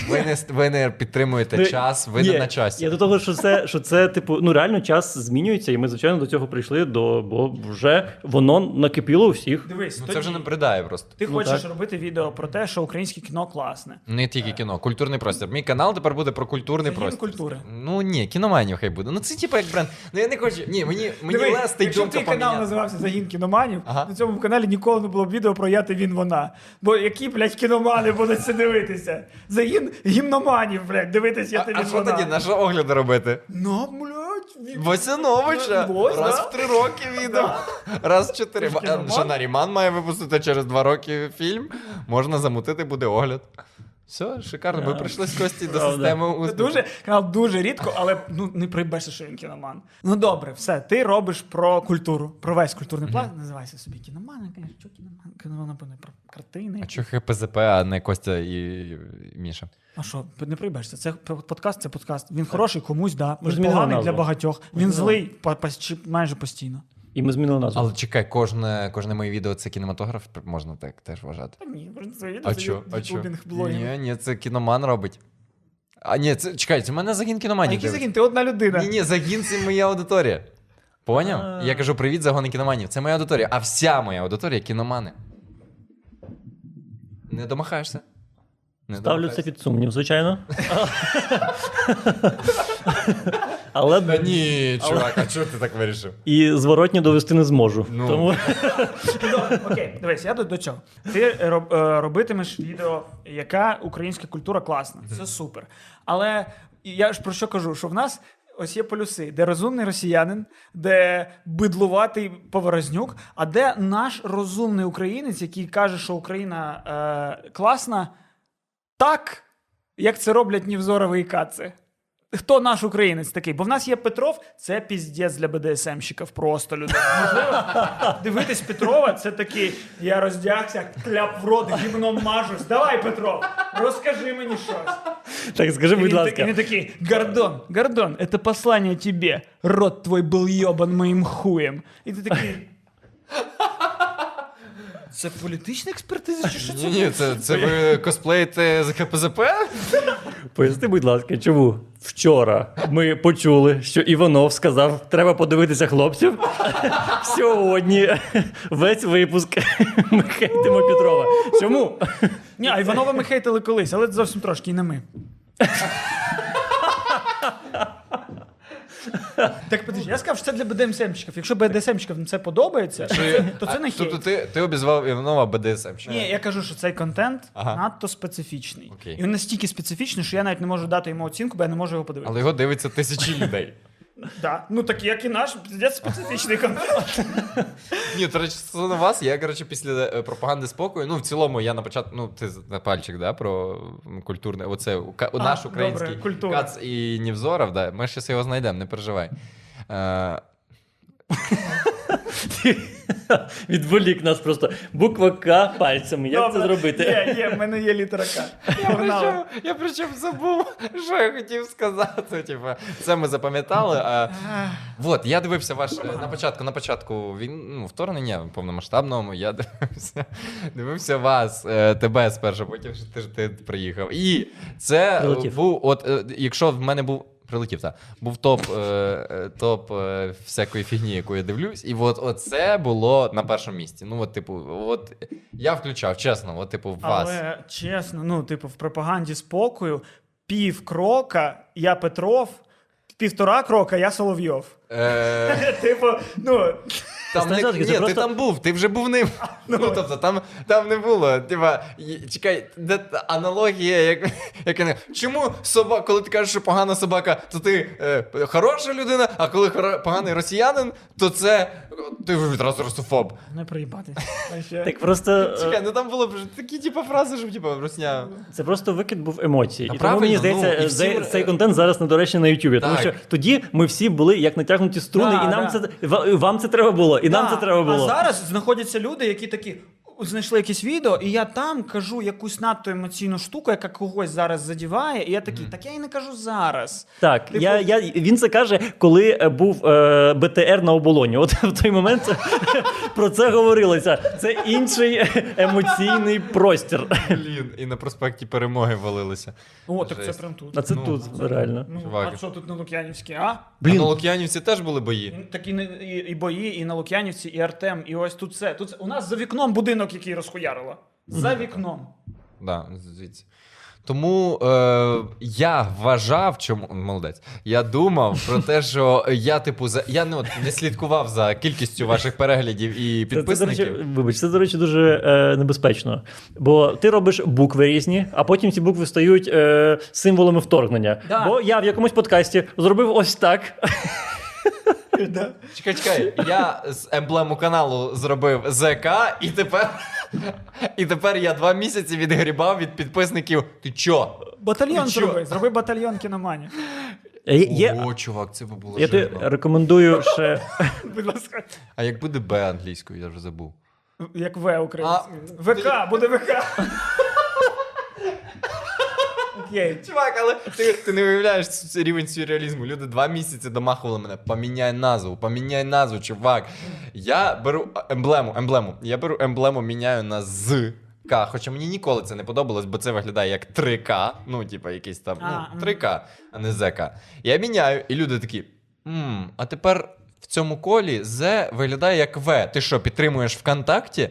S3: Ви не, ви не підтримуєте
S1: Ну,
S3: час, ви
S1: Ні,
S3: не на часі.
S1: Я до того, що це, що це, типу, ну реально час змінюється, і ми, звичайно, до цього прийшли, до, бо вже воно накипіло у всіх.
S2: Дивись,
S3: Ну
S2: тоді
S3: це вже не придає просто.
S2: ти
S1: Ну,
S2: хочеш
S1: так.
S2: робити відео про те, що українське кіно класне.
S3: Не тільки кіно, культурний простір. Мій канал тепер буде про культурний
S2: Це
S3: простір.
S2: культури.
S3: Ну ні, кіноманів хай буде. Ну це типу як бренд. Ну я не хочу. Ні, мені, мені
S2: Дивись,
S3: лестить
S2: якщо твій канал називався Загін кіноманів,
S3: Ага.
S2: на цьому каналі ніколи не було б відео про я ти він вона. Бо який, блядь, кіномани будуть це дивитися. Загін гімноманів, блядь, дивитися я
S3: А, а що тоді? На що огляди робити?
S2: Ну, блядь, він-
S3: Васяновича.
S2: Ось,
S3: Раз
S2: да.
S3: в три роки відео. Раз в чотири.
S2: Тож Ріман
S3: А, Що Наріман має випустити через два роки фільм. Можна замутити, буде огляд. Все, шикарно. Ми прийшли з Кості до системи успіху.
S2: дуже, канал дуже рідко, але ну, не прийбешся, що він кіноман. Ну добре, все, ти робиш про культуру, про весь культурний план. Називайся собі кіноман, звісно, що кіноман? Кіноман, напевно, про картини.
S3: А чого ХПЗП, а не Костя і і Міша?
S2: А що, не прийбешся? Це подкаст, це подкаст. Він хороший комусь, да. Він поганий для багатьох. Він злий по- по- чи майже постійно.
S1: І ми змінили назву.
S3: Але чекай, кожне, кожне моє відео це кінематограф, можна так теж вважати.
S2: Та ні, просто це
S3: А чо? А чо? Ні, ні, це кіноман робить. А ні, це чекай, це в мене загін
S2: А
S3: кіноманів.
S2: який загін? Ти одна людина.
S3: Ні, ні, загін це моя аудиторія. Поняв?
S1: А.
S3: Я кажу, привіт, загони кіноманів. Це моя аудиторія, а вся моя аудиторія кіномани. Не домахаєшся? Не
S1: Ставлю
S3: домахаєшся.
S1: це під сумнів, звичайно. Але
S3: Та ні, чувак, а чого ти так вирішив?
S1: і зворотні довести не зможу.
S3: Ну.
S1: Тому
S2: Добре, окей, дивись, я до, до цього. Ти роб, е, робитимеш відео, яка українська культура класна. Це супер. Але я ж про що кажу? Що в нас ось є полюси, де розумний росіянин, де бидлуватий поворознюк, а де наш розумний українець, який каже, що Україна е, класна, так, як це роблять Нівзорові і Каци. Хто наш українець такий? Бо в нас є Петров, це піздець для БДСМщиків, просто людей. Можливо, дивитись Петрова, це такий, я роздягся, кляп в рот, гімном мажусь. Давай, Петров, розкажи мені щось.
S1: так скажи, будь
S2: він, і
S1: ласка.
S2: він такий, Гордон, Гордон, это послание тебе. Рот твой был ебан моїм хуєм. І ти такий. Це політична експертиза чи що це?
S3: Ні, ні, це, це ви косплеїте з ХПЗП?
S1: Поясни, будь ласка, чому вчора ми почули, що Іванов сказав, треба подивитися хлопців. Сьогодні весь випуск ми хейтимо Петрова. Чому?
S2: Ні, а Іванова ми хейтили колись, але зовсім трошки не ми. Так подожди, я сказав, що це для БДСМщиків. Якщо БДСМщикам це подобається, то це, не хейт.
S3: Тобто ти, ти обізвав Іванова БДСМщика.
S2: Ні, я кажу, що цей контент
S3: Ага.
S2: надто специфічний.
S3: Окей.
S2: І він настільки специфічний, що я навіть не можу дати йому оцінку, бо я не можу його подивитися.
S3: Але його дивиться тисячі людей.
S2: Да. Ну так як і наш пиздець специфічний контент.
S3: Ні, до речі, стосовно вас, я, коротше, після е, пропаганди спокою, ну, в цілому, я на початку, ну, ти з- на пальчик, да, про м, культурне, оце, у-
S2: А,
S3: наш український
S2: культура.
S3: Кац і Нівзоров, да, ми ще його знайдемо, не переживай. Е,
S1: Відволік нас просто буква К пальцями. Як це зробити?
S2: Є, є, в мене є літера К.
S3: Я причому, я причому забув, що я хотів сказати. Типу, це ми запам'ятали. А... Вот, я дивився ваш е, на початку, на початку він ну, вторгнення повномасштабного. Я дивився, дивився вас, е, тебе спершу, потім ти ти приїхав. І це
S1: Прилетів.
S3: був, от е, якщо в мене був. Прилетів, так. Був топ, е, е, топ е, всякої фігні, яку я дивлюсь. І от оце було на першому місці. Ну, от, типу, от я включав, чесно, от, типу, в вас.
S2: Але чесно, ну, типу, в пропаганді спокою пів крока я Петров, півтора крока я Соловйов.
S3: Е,
S2: Типу, ну.
S3: Там не, ні, ти
S1: просто-
S3: там був, ти вже був ним. Ну, тобто, там, там не було. Типа, чекай, де аналогія, як, як чому собака, коли ти кажеш, що погана собака, то ти е, хороша людина, а коли хоро- поганий росіянин, то це ти відразу русофоб.
S2: Не приїбатись.
S1: Так просто е,
S3: Чекай, ну там було такі типу, фрази, що типу, русня.
S1: це просто викид був емоцій. І тому мені здається,
S3: ну, і
S1: цей- цей контент зараз недоречний на Ютубі. Тому що тоді ми всі були як натягнуті струни,
S2: Да,
S1: і нам
S2: да.
S1: це вам це треба було, і нам це треба було.
S2: А зараз знаходяться люди, які такі. Знайшли якесь відео, і я там кажу якусь надто емоційну штуку, яка когось зараз задіває, і я такий, так я і не кажу зараз.
S1: Так,
S2: Типу-
S1: я, я, він це каже, коли е, був е, БТР на оболоні. От в той момент про це говорилося. Це інший емоційний простір.
S3: Блін, і на проспекті перемоги валилися.
S2: О, так
S3: Жесть.
S2: це прям тут.
S1: А це
S3: Ну,
S1: тут реально.
S2: Ну,
S3: Чувак.
S2: а що тут на Лук'янівській, а?
S3: Блін. А на Лук'янівці теж були бої.
S2: Такі не- і, і бої, і на Лук'янівці, і Артем, і ось тут це. Тут це- у нас за вікном будинок, який розхуярило. За вікном.
S3: Да, звідси. Тому е, я вважав, чому молодець. Я думав про те, що я, типу, за я не, от, не слідкував за кількістю ваших переглядів і
S1: Це, це, до
S3: підписників.
S1: речі, вибач, це, до речі, дуже е, небезпечно. Бо ти робиш букви різні, а потім ці букви стають е, символами вторгнення.
S2: Да.
S1: Бо я в якомусь подкасті зробив ось так.
S3: Чекай, чекай, я з емблему каналу зробив ЗК, і тепер, і тепер я два місяці відгрібав від підписників. Ти чо?
S2: Батальйон
S3: Ти що?
S2: зроби, зроби батальйон кіноманів.
S1: Е, Є,
S3: О, чувак, це би було
S1: я тобі
S3: жирно.
S1: рекомендую ще.
S2: Будь ласка.
S3: А як буде Б англійською, я вже забув.
S2: Як В українською.
S3: А,
S2: ВК, буде ВК. Окей.
S3: Чувак, але ти, ти не уявляєш рівень сюрреалізму. Люди два місяці домахували мене. Поміняй назву, поміняй назву, чувак. Я беру емблему, емблему. Я беру емблему, міняю на з. К, хоча мені ніколи це не подобалось, бо це виглядає як 3К, ну, типа, якийсь там
S2: А,
S3: ну, 3К, а не ЗК. Я міняю, і люди такі: «М, а тепер в цьому колі З виглядає як В. Ти що, підтримуєш ВКонтакті?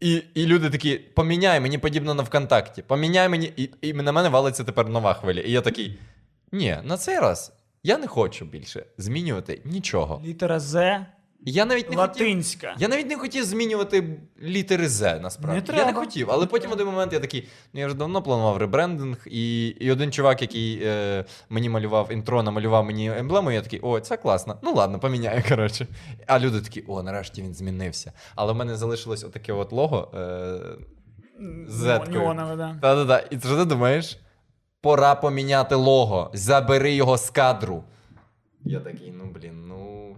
S3: І, і люди такі: поміняй, мені подібно на ВКонтакті. Поміняй мені, і, і на мене валиться тепер нова хвиля. І я такий: ні, на цей раз я не хочу більше змінювати нічого.
S2: Літера З
S3: Я навіть не хотів. Я навіть не хотів змінювати літери З, насправді.
S2: Не
S3: я не хотів. Але потім в один момент я такий, ну я вже давно планував ребрендинг, і, і один чувак, який е, мені малював інтро, намалював мені емблему, я такий, о, це класно. Ну ладно, поміняю, коротше. А люди такі, о, нарешті він змінився. Але в мене залишилось отаке от лого. Е.
S2: Да.
S3: та-да-да. І що ти думаєш? Пора поміняти лого. Забери його з кадру. Я такий, ну блін, ну,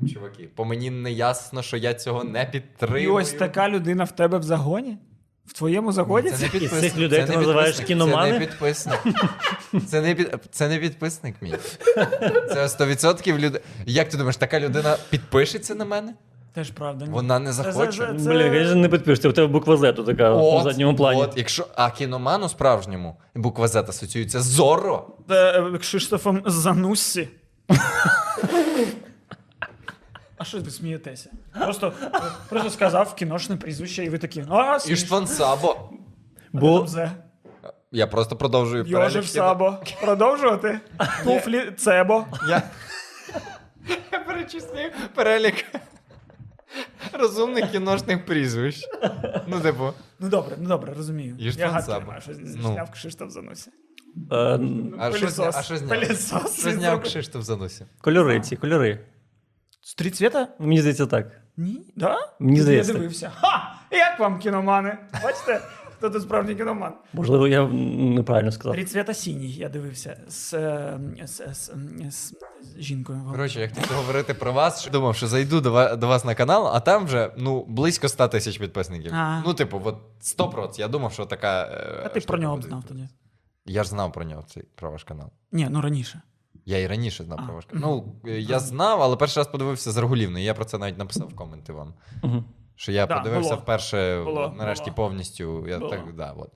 S3: чуваки, по мені не ясно, що я цього не
S2: І
S3: підтримую.
S2: ось така людина в тебе в загоні? В твоєму загоні?
S3: Це не підписник.
S1: цих людей
S3: це
S1: ти називаєш
S3: підписник,
S1: кіномани?
S3: Це не підписник. Це не, під... це не підписник мій. Це 100% людей. Як ти думаєш, така людина підпишеться на мене?
S2: Теж правда. ні.
S3: Вона не захоче.
S2: це- це-
S1: Блін, звісно, не підпишешся, у тебе буква Z тут така на задньому плані.
S3: От, якщо, а кіноману справжньому буква Z асоціюється з Зорро.
S2: Це, е, Кшиштофом Зануссі. А що ви смієтеся? Просто, просто сказав кіношне прізвище, і ви такі. А,
S3: І
S2: смішно.
S3: Штван Сабо.
S1: Бо
S2: Там
S3: Я просто продовжую
S2: Йожев Сабо. Продовжувати? Туфлі Цебо.
S3: Я, я перечислив перелік розумних кіношних прізвищ. Ну, типу.
S2: Ну добре, ну добре, розумію.
S3: І ж
S2: Я
S3: Сабо.
S2: немає, що
S3: Ну.
S2: зняв Кшиштоф Зануссі.
S1: е,
S3: А що, зня... а що зняв?
S2: Пилісос.
S3: Що зняв Кшиштоф Занусі?
S1: кольори ці, кольори.
S2: З три цвіта?
S1: Мені здається, так.
S2: Ні? Да?
S1: Мені здається,
S2: Я
S1: так.
S2: дивився. Ха! Як вам кіномани? Бачите, хто тут справжній кіноман?
S1: Можливо, я неправильно сказав.
S2: Три цвіта синій я дивився з, е, з, з, з, з жінкою.
S3: Коротше, я хотів говорити про вас. що Думав, що зайду до ва- до вас на канал, а там вже ну близько 100 тисяч підписників.
S2: А.
S3: Ну, типу, от 100%. Я думав, що така. е,
S2: А ти
S3: штука
S2: про нього б
S3: буде.
S2: знав тоді?
S3: Я ж знав про нього, цей про ваш канал.
S2: Ні, ну раніше.
S3: Я і раніше знав
S2: А.
S3: про ваш канал. Ну, е, я знав, але перший раз подивився з Регулівни. Я про це навіть написав в коменти вам.
S1: Угу.
S3: Що я
S2: Да,
S3: подивився
S2: було.
S3: вперше,
S2: Було,
S3: нарешті
S2: було.
S3: повністю. Я
S2: Було.
S3: так, да, от.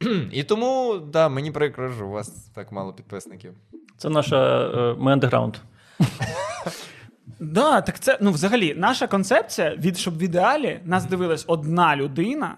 S3: І тому, да, мені прикро, що у вас так мало підписників.
S1: Це наша е, ми андеграунд.
S2: Да, так це ну взагалі наша концепція від щоб в ідеалі нас дивилась одна людина,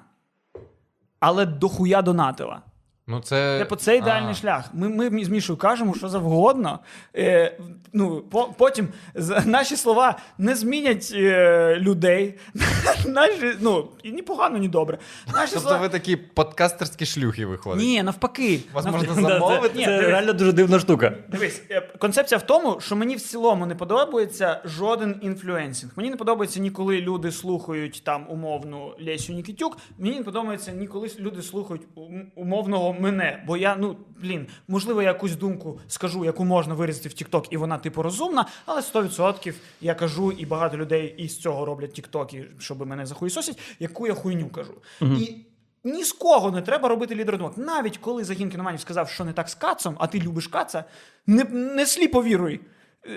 S2: але дохуя донатила.
S3: Ну, це.
S2: Типу, це ідеальний
S3: А.
S2: шлях. Ми, ми з Мішою кажемо, що завгодно. Е, ну, по, потім з, наші слова не змінять е, людей. наші, ну, і ні погано, ні добре. Наші
S3: Тобто
S2: слова...
S3: ви такі подкастерські шлюхи виходять.
S2: Ні, навпаки.
S3: Вас
S2: Навпаки.
S3: можна замовити.
S1: Це,
S2: Ні,
S1: це
S2: дивись.
S1: реально дуже дивна штука.
S2: Дивись, е, концепція в тому, що мені в цілому не подобається жоден influencing. Мені не подобається ніколи люди слухають там умовну Лесю Нікітюк. Мені не подобається ніколи люди слухають ум- умовного мене. Бо я, ну блін, можливо, я якусь думку скажу, яку можна вирізати в TikTok, і вона типу розумна, але 100% я кажу, і багато людей із цього роблять TikTok, щоб мене захуїсосять, яку я хуйню кажу. І ні з кого не треба робити лідер думок. Навіть коли загін кіноманів сказав, що не так з кацом, а ти любиш каца, не, не сліпо віруй.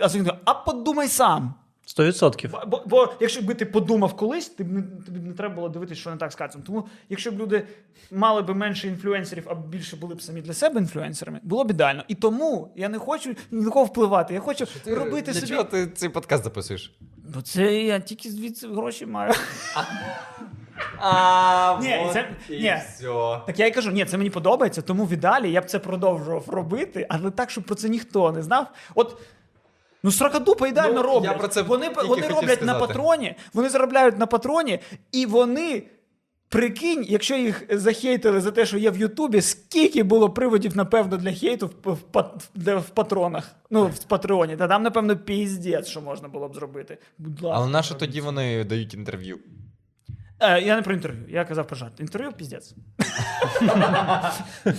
S2: А загін каже, а подумай сам.
S1: 100%.
S2: Бо, бо, бо якщо б ти подумав колись, ти б не, тобі б не треба було дивитися, що не так з кацом. Тому, якщо б люди мали б менше інфлюенсерів, а більше були б самі для себе інфлюенсерами, було б ідеально. І тому я не хочу ні на кого впливати. Я хочу робити
S3: Для
S2: собі.
S3: чого ти цей подкаст записуєш?
S2: Бо це я тільки звідси гроші маю.
S3: А,
S2: Ні,
S3: вот
S2: це-
S3: і
S2: ні.
S3: все.
S2: Так я й кажу, ні, це мені подобається, тому віддалі я б це продовжував робити, але так, щоб про це ніхто не знав. От. Ну, сракадупа ідеально
S3: Ну,
S2: роблять.
S3: я про це
S2: вони вони роблять на патроні, вони заробляють на патроні, і вони. Прикинь, якщо їх захейтили за те, що є в Ютубі, скільки було приводів, напевно, для хейту в, в, для- в патронах, ну, в Патреоні. Та там, напевно, піздець, що можна було б зробити. Будь ласка.
S3: Але на що тоді вони дають інтерв'ю?
S2: Е, я не про інтерв'ю, я казав про жарт. Інтерв'ю піздець.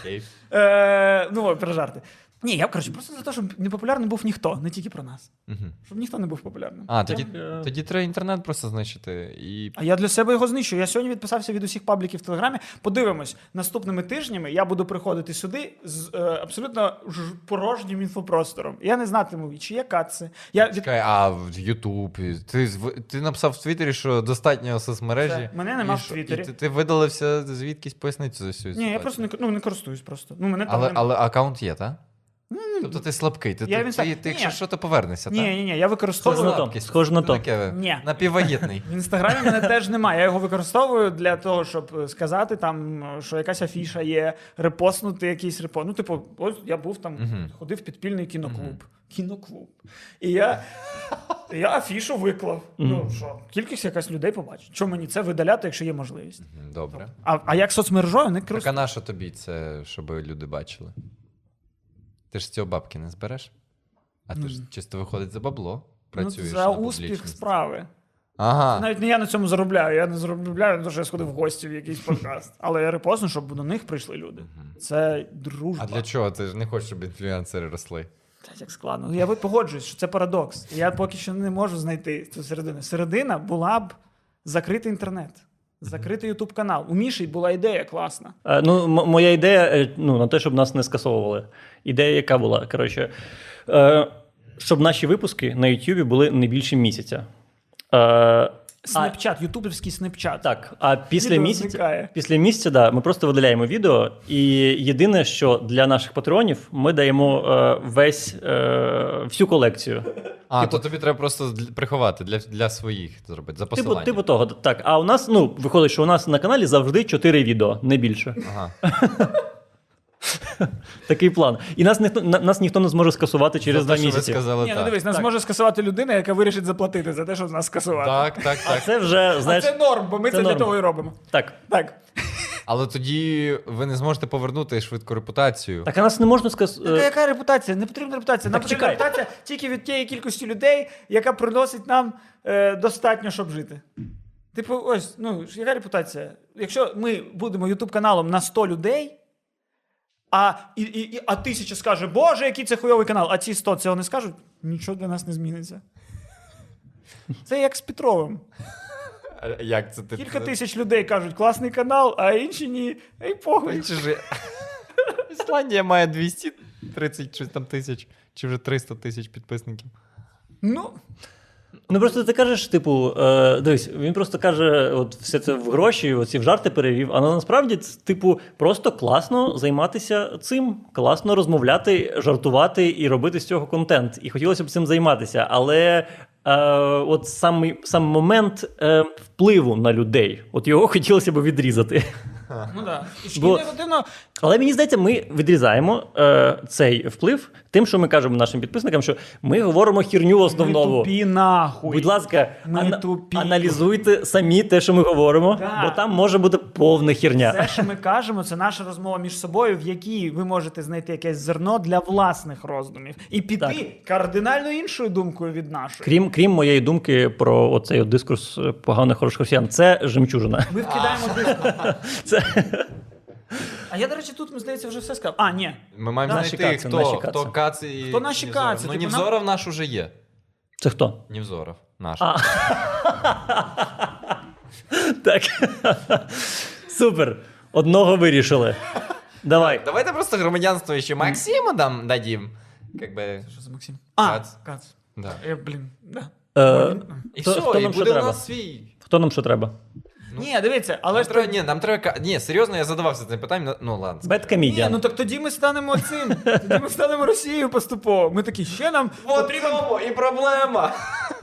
S3: Окей.
S2: Е, ну, про жарти. Ні, я коротше, просто за те, щоб не популярним був ніхто, не тільки про нас.
S3: Мгм.
S2: Щоб ніхто не був популярним.
S3: А, тоді,
S1: Я-
S3: тоді треба інтернет просто знищити і.
S2: А я для себе його знищу. Я сьогодні відписався від усіх пабліків в Телеграмі. Подивимось, наступними тижнями я буду приходити сюди з е, абсолютно ж- порожнім інфопростором. Я не знатиму, чи яка це. Я від...
S3: Чекай, а в Ютуб. Ти, зв- ти написав в Твіттері, що достатньо соцмережі.
S2: Все, мене нема
S3: і
S2: в
S3: що-
S2: Твіттері.
S3: І ти, ти видалився звідкись пояснити цю всю
S2: Ні, я просто не, ну, не користуюсь просто. Ну, мене там
S3: Але,
S2: нема.
S3: але аккаунт є, так? Тобто ти слабкий. Ти,
S2: Я
S3: ти,
S2: він
S3: ти, ти, якщо що, то повернешся,
S2: Ні,
S3: так?
S2: ні, ні, я
S1: Схоже
S2: використовую.
S1: на то.
S3: Слабкість.
S1: Схоже на
S3: Ти
S1: то.
S3: таке
S2: Ні.
S3: Напіввагітний.
S2: В інстаграмі мене теж немає. Я його використовую для того, щоб е, сказати там, що якась афіша є, репостнути якийсь репост. Ну, типу, ось я був там,
S3: Мгм.
S2: ходив в підпільний кіноклуб. Кіноклуб. І я, я афішу виклав. Ну що, кількість якась людей побачить. Що мені це видаляти, якщо є можливість?
S3: Мгм, Добре.
S2: А, а як соцмережою не
S3: Так а
S2: користуюсь.
S3: на тобі це, щоб люди бачили? Ти ж з цього бабки не збереш? А ти ж чисто виходить за бабло.
S2: Ну,
S3: Працюєш
S2: за
S3: на
S2: успіх справи.
S3: Ага.
S2: Навіть не я на цьому заробляю. Я не заробляю, тому що я сходив в гості в якийсь подкаст. Але я репостну, щоб до них прийшли люди. Це дружба.
S3: А для чого? Ти ж не хочеш, щоб інфлюенсери росли.
S2: Блядь, як складно. Ну, Я погоджуюсь, що це парадокс. Я поки що не можу знайти цю середину. Середина була б закритий інтернет, закритий Ютуб канал. У Міші була ідея класна.
S1: Е, Ну, м- моя ідея е, ну, на те, щоб нас не скасовували. Ідея, яка була? Коротше, е, щоб наші випуски на Ютубі були не більше місяця. Е,
S2: Снепчат, ютуберський снепчат.
S1: так, а після місяця, після місяця да, ми просто видаляємо відео, і єдине, що для наших патронів ми даємо е, весь е, всю колекцію.
S3: А, то тобі треба просто для- приховати для, для своїх зробити, за
S1: Типу, типу того, так. А у нас, ну, виходить, що у нас на каналі завжди 4 відео, не більше.
S3: Ага.
S1: Такий план. І нас ніхто на- нас ніхто не зможе скасувати через два місяці.
S3: сказали
S2: Ні, ну дивись, нас може скасувати людина, яка вирішить заплатити за те, щоб нас скасувати.
S3: Так, так,
S1: А
S3: так.
S1: це вже,
S2: А це норм, бо ми
S1: це
S2: це, для того і робимо.
S1: так.
S2: Так.
S3: Але тоді ви не зможете повернути швидку репутацію.
S1: Так, а нас не можна сказати.
S2: Така яка репутація? Не потрібна репутація. Нам
S1: Так
S2: потрібна
S1: чекай.
S2: репутація тільки від тієї кількості людей, яка приносить нам е, достатньо, щоб жити. Типу, ось, ну, яка репутація? Якщо ми будемо Ютуб каналом на 100 людей, а, і, і, і, а тисяча скаже, Боже, який це хуйовий канал, а ці 100 цього не скажуть, нічого для нас не зміниться. Це як з Петровим.
S3: Як це ти?
S2: Кілька тисяч людей кажуть, класний канал, а інші ні. Ей, похуй.
S3: Ісландія має 230 щось там тисяч, чи вже 300 тисяч підписників.
S2: Ну,
S1: Ну просто ти кажеш, типу, е, дивись, він просто каже, от все це в гроші, оці в жарти перевів. А насправді, типу, просто класно займатися цим, класно розмовляти, жартувати і робити з цього контент. І хотілося б цим займатися. Але е, от сам, сам момент е, впливу на людей, от його хотілося б відрізати.
S2: ну да. І
S1: Бо-
S2: негативно.
S1: Але мені здається, ми відрізаємо е, цей вплив тим, що ми кажемо нашим підписникам, що ми говоримо хірню в основному.
S2: тупі нахуй.
S1: Будь ласка,
S2: Ми
S1: ана-
S2: тупі.
S1: аналізуйте самі те, що ми говоримо,
S2: Так.
S1: бо там може бути повна херня.
S2: Все, що ми кажемо, це наша розмова між собою, в якій ви можете знайти якесь зерно для власних роздумів і піти
S1: Так.
S2: кардинально іншою думкою від нашої.
S1: Крім, крім моєї думки про оцей дискурс поганих хороших росіян, це жемчужина.
S2: Ми вкидаємо диску.
S1: Це
S2: А я, до речі, тут, здається, вже все сказав. А, ні.
S3: Ми маємо
S1: Наші
S3: знайти,
S1: каци,
S3: хто,
S1: наші
S3: хто кац і
S2: Хто наші
S3: Нівзоров.
S2: каци?
S3: Ну,
S2: Типу,
S3: Нівзоров наш уже є.
S1: це хто?
S3: Нівзоров наш.
S1: А. Так. Супер. Одного вирішили. Давай.
S3: Давайте просто громадянство ще Максиму дам дадим. Как би...
S2: Що за Максим? А,
S3: Кац.
S2: Кац.
S3: Да.
S2: Я, блін, да.
S1: Е,
S3: І
S1: Хто-
S3: все,
S1: хто
S3: і
S1: нам що
S3: буде у
S1: треба?
S3: нас свій.
S1: хто нам що треба?
S2: Ні, дивіться, але
S3: Нам
S2: ж
S3: треба, ні, нам треба. ка- Ні, серйозно, я задавався цим питанням. Ну ладно.
S2: Ні,
S1: Беткомедіан.
S2: ну так тоді ми станемо цим. Тоді ми станемо Росією поступово. Ми такі, ще нам
S3: От
S2: потрібен
S3: тому і проблема.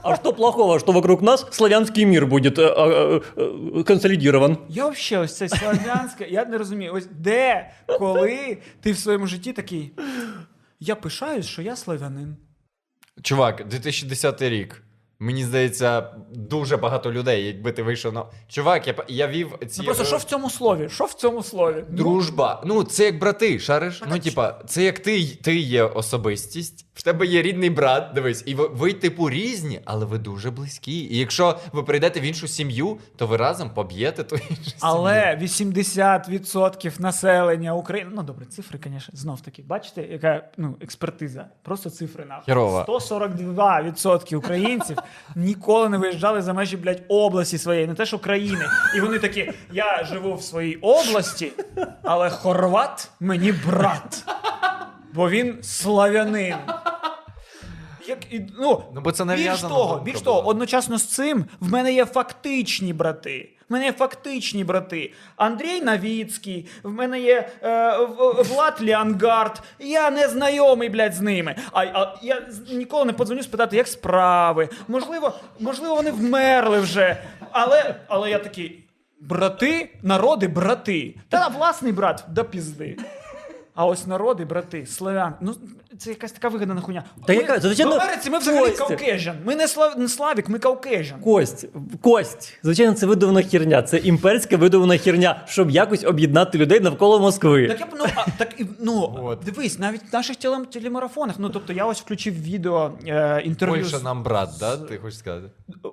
S1: А что плохого, что вокруг нас славянский мир будет э, э, э, консолидирован?
S2: Я взагалі ось це слав'янське, я не розумію. Ось де, коли ти в своєму житті такий. Я пишаюсь, що я славянин.
S3: Чувак, 2010 рік. Мені здається, дуже багато людей, якби ти вийшов на. Чувак, я, я вів ці.
S2: Ну просто що в цьому слові? Що в цьому слові?
S3: Дружба. Ну, це як брати, шариш? Ну, типа, це як ти, ти є особистість, в тебе є рідний брат, дивись, і ви, ви, типу, різні, але ви дуже близькі. І якщо ви прийдете в іншу сім'ю, то ви разом поб'єте ту іншу.
S2: Але 80% населення України. Ну добре, цифри, звісно, знов таки. Бачите, яка ну, експертиза? Просто цифри нахуй.
S3: Херова.
S2: 142% українців ніколи не виїжджали за межі, блядь, області своєї, не те, що країни. І вони такі: я живу в своїй області, але хорват мені брат. Бо він славянин. Як, і, ну,
S3: Ну, бо це
S2: більш того, більш того, одночасно з цим в мене є фактичні брати. В мене є фактичні брати. Андрій Навіцький, в мене є е, В- Влад Ліангард. Я не знайомий, блядь, з ними. А, а я з- ніколи не подзвоню спитати, як справи. Можливо, можливо, вони вмерли вже. Але, але я такий. Брати, народи, брати. Та власний брат, да пізди. А ось народи, брати, славян. Ну, це якась така вигадана хуйня.
S1: Та
S2: Ми-
S1: яка? Звичайно,
S2: в Америці ми взагалі
S1: Костя.
S2: каукежан. Ми не, слав... не славік, ми каукежан.
S1: Кость, кость. Звичайно, це видумана херня. Це імперська видумана херня, щоб якось об'єднати людей навколо Москви.
S2: Так я б, ну, а, так, і, ну
S3: От.
S2: дивись, навіть в наших телем- телемарафонах. Ну тобто я ось включив відео е, інтерв'ю
S3: Польща
S2: з-
S3: нам брат, да? Ти хочеш сказати?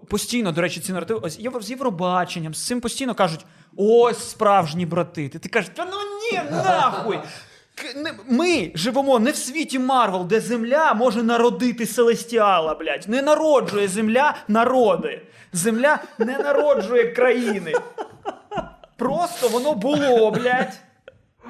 S2: постійно, до речі, ці наративи ось Євро, з Євробаченням, з цим постійно кажуть: ось справжні брати. Ти, ти кажеш, та ну ні, нахуй. Ми живемо не в світі Марвел, де земля може народити Селестіала, блядь. Не народжує земля народи. Земля не народжує країни. Просто воно було, блядь.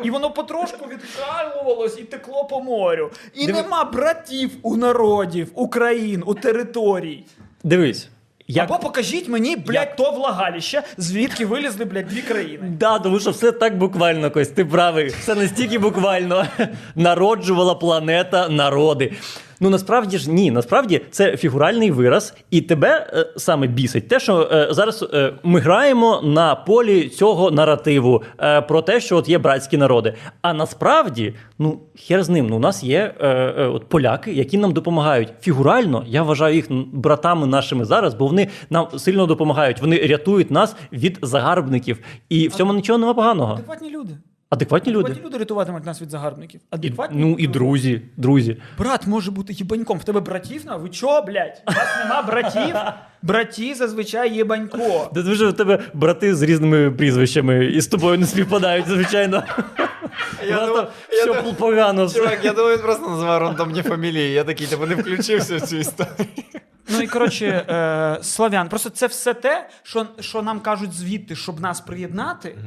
S2: І воно потрошку відкалувалось і текло по морю. І
S1: Диви-
S2: нема братів у народів, у країн, у територій.
S1: Дивись. Як...
S2: Або покажіть мені, блядь, то влагалище, звідки вилізли, блядь, дві країни.
S1: Да, тому що все так буквально, Кось, ти правий. Все настільки буквально народжувала планета народи. Ну насправді ж ні, насправді це фігуральний вираз, і тебе е, саме бісить те, що е, зараз е, ми граємо на полі цього наративу е, про те, що от є братські народи. А насправді, ну хер з ним. Ну, у нас є е, е, от поляки, які нам допомагають. Фігурально я вважаю їх братами нашими зараз, бо вони нам сильно допомагають. Вони рятують нас від загарбників. І в цьому нічого нема поганого.
S2: Адекватні люди.
S1: Адекватні люди.
S2: Адекватні люди рятуватимуть нас від загарбників.
S1: І,
S2: Адекватні
S1: ну і друзі, друзі.
S2: Брат може бути їбаньком. В тебе братів на? Ви чо, блядь? У вас нема братів? Браті зазвичай є банько.
S1: Де дуже в тебе брати з різними прізвищами і з тобою не співпадають, звичайно.
S3: Я
S1: нас
S3: я
S1: все
S3: думав-
S1: погано.
S3: Чувак, я думаю, він просто назвав рандомні фамілії. Я такий, типу, не включився в цю історію.
S2: Ну і коротше, е, славян. Просто це все те, що, що нам кажуть звідти, щоб нас приєднати,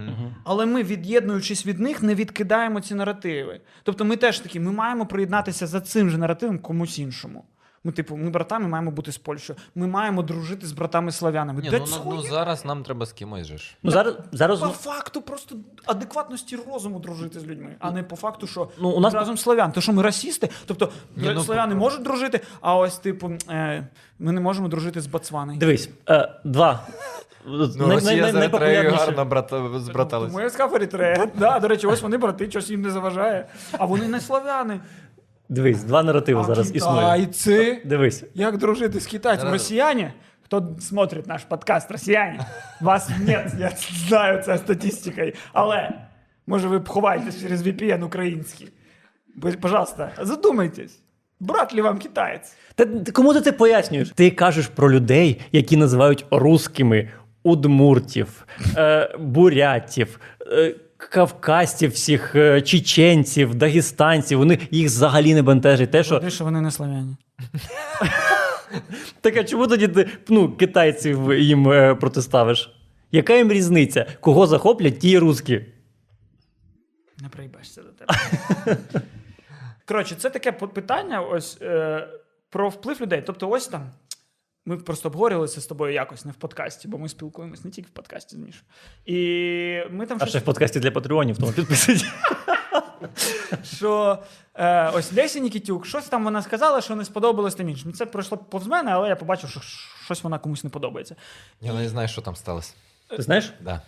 S2: але ми, від'єднуючись від них, не відкидаємо ці наративи. Тобто, ми теж такі, ми маємо приєднатися за цим же наративом комусь іншому. Ми, типу, ми братами маємо бути з Польщею. Ми маємо дружити з братами славянами.
S3: Ні,
S2: Де
S3: ну, ну, ну зараз нам треба з кимось же ж.
S1: Ну зараз зараз
S2: По факту просто адекватності розуму дружити з людьми, а не по факту, що
S1: Ну, у нас-
S2: разом славян. То що ми расісти? Тобто
S3: Ні, ну,
S2: славяни
S3: по-
S2: можуть дружити, а ось, типу, е, ми не можемо дружити з Ботсваною.
S1: дивись, е, два.
S3: Ну,
S1: Най-
S3: Росія
S1: най-
S3: з Еритреєю гарно брата, збраталися.
S2: Тому я сказав Еритрея. Да, до речі, ось вони брати, щось їм не заважає. А вони не славяни.
S1: Дивись, два наративи
S2: А
S1: зараз існує.
S2: китайці?
S1: Дивись.
S2: Як дружити з китайцем?
S3: Зараз.
S2: Росіяне? Хто смотрить наш подкаст, росіяне? Вас нет, я знаю це статистикою. Але може ви ховаєтесь через VPN український. Будь- Пожалуйста, задумайтесь. Брат ли вам китаєць?
S1: Та кому ти це пояснюєш? Ти кажеш про людей, які називають русскими удмуртів, е, бурятів, е, кавказців, всіх, е, чеченців, дагестанців. Вони їх взагалі не бентежить. Те, що
S2: Що... що вони не славяні.
S1: так, а чому тоді ти ну, китайців їм е, протиставиш? Яка їм різниця? Кого захоплять, ті русські?
S2: Не приїбашся до тебе. Коротше, це таке питання ось е, про вплив людей. Тобто, ось там. Ми просто обговорювали це з тобою якось не в подкасті, бо ми спілкуємось не тільки в подкасті з Мішою. І ми там
S1: А ще
S2: щось
S1: в подкасті для патреонів, тому підписуйтесь.
S2: що е, ось Леся Нікітюк, щось там вона сказала, що не сподобалось тим іншим. Це пройшло повз мене, але я побачив, що щось вона комусь не подобається.
S3: Я не знаю, що там сталося.
S1: Ти знаєш?
S3: Да.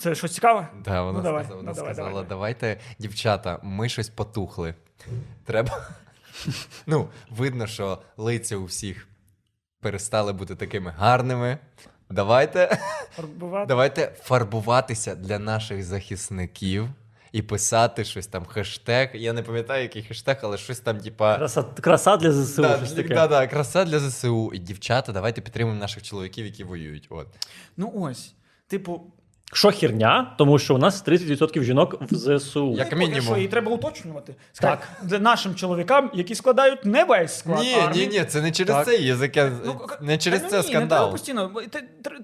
S2: Це щось цікаве?
S3: Да, вона
S2: Ну, давай,
S3: сказала,
S2: ну, давай,
S3: сказала
S2: давай.
S3: давайте, дівчата, ми щось потухли. Треба. Ну, видно, що лиця у всіх перестали бути такими гарними. Давайте,
S2: Фарбувати?
S3: давайте фарбуватися для наших захисників і писати щось там, хештег. Я не пам'ятаю, який хештег, але щось там, типа.
S1: Краса, краса для ЗСУ.
S3: Да,
S1: щось таке.
S3: да, да, краса для ЗСУ. І дівчата, давайте підтримуємо наших чоловіків, які воюють. От.
S2: Ну ось. Типу,
S1: Що херня, тому що у нас 30% жінок в ЗСУ.
S3: Як
S2: ну, поки
S3: мінімум.
S2: що, її треба уточнювати. Так. Для нашим чоловікам, які складають не весь склад.
S3: Ні,
S2: армії.
S3: ні, ні, це не через
S1: Так.
S3: це є заке...
S2: Ну,
S3: не через
S2: та,
S3: це
S2: ну, ні, Не
S3: скандал.
S2: треба постійно.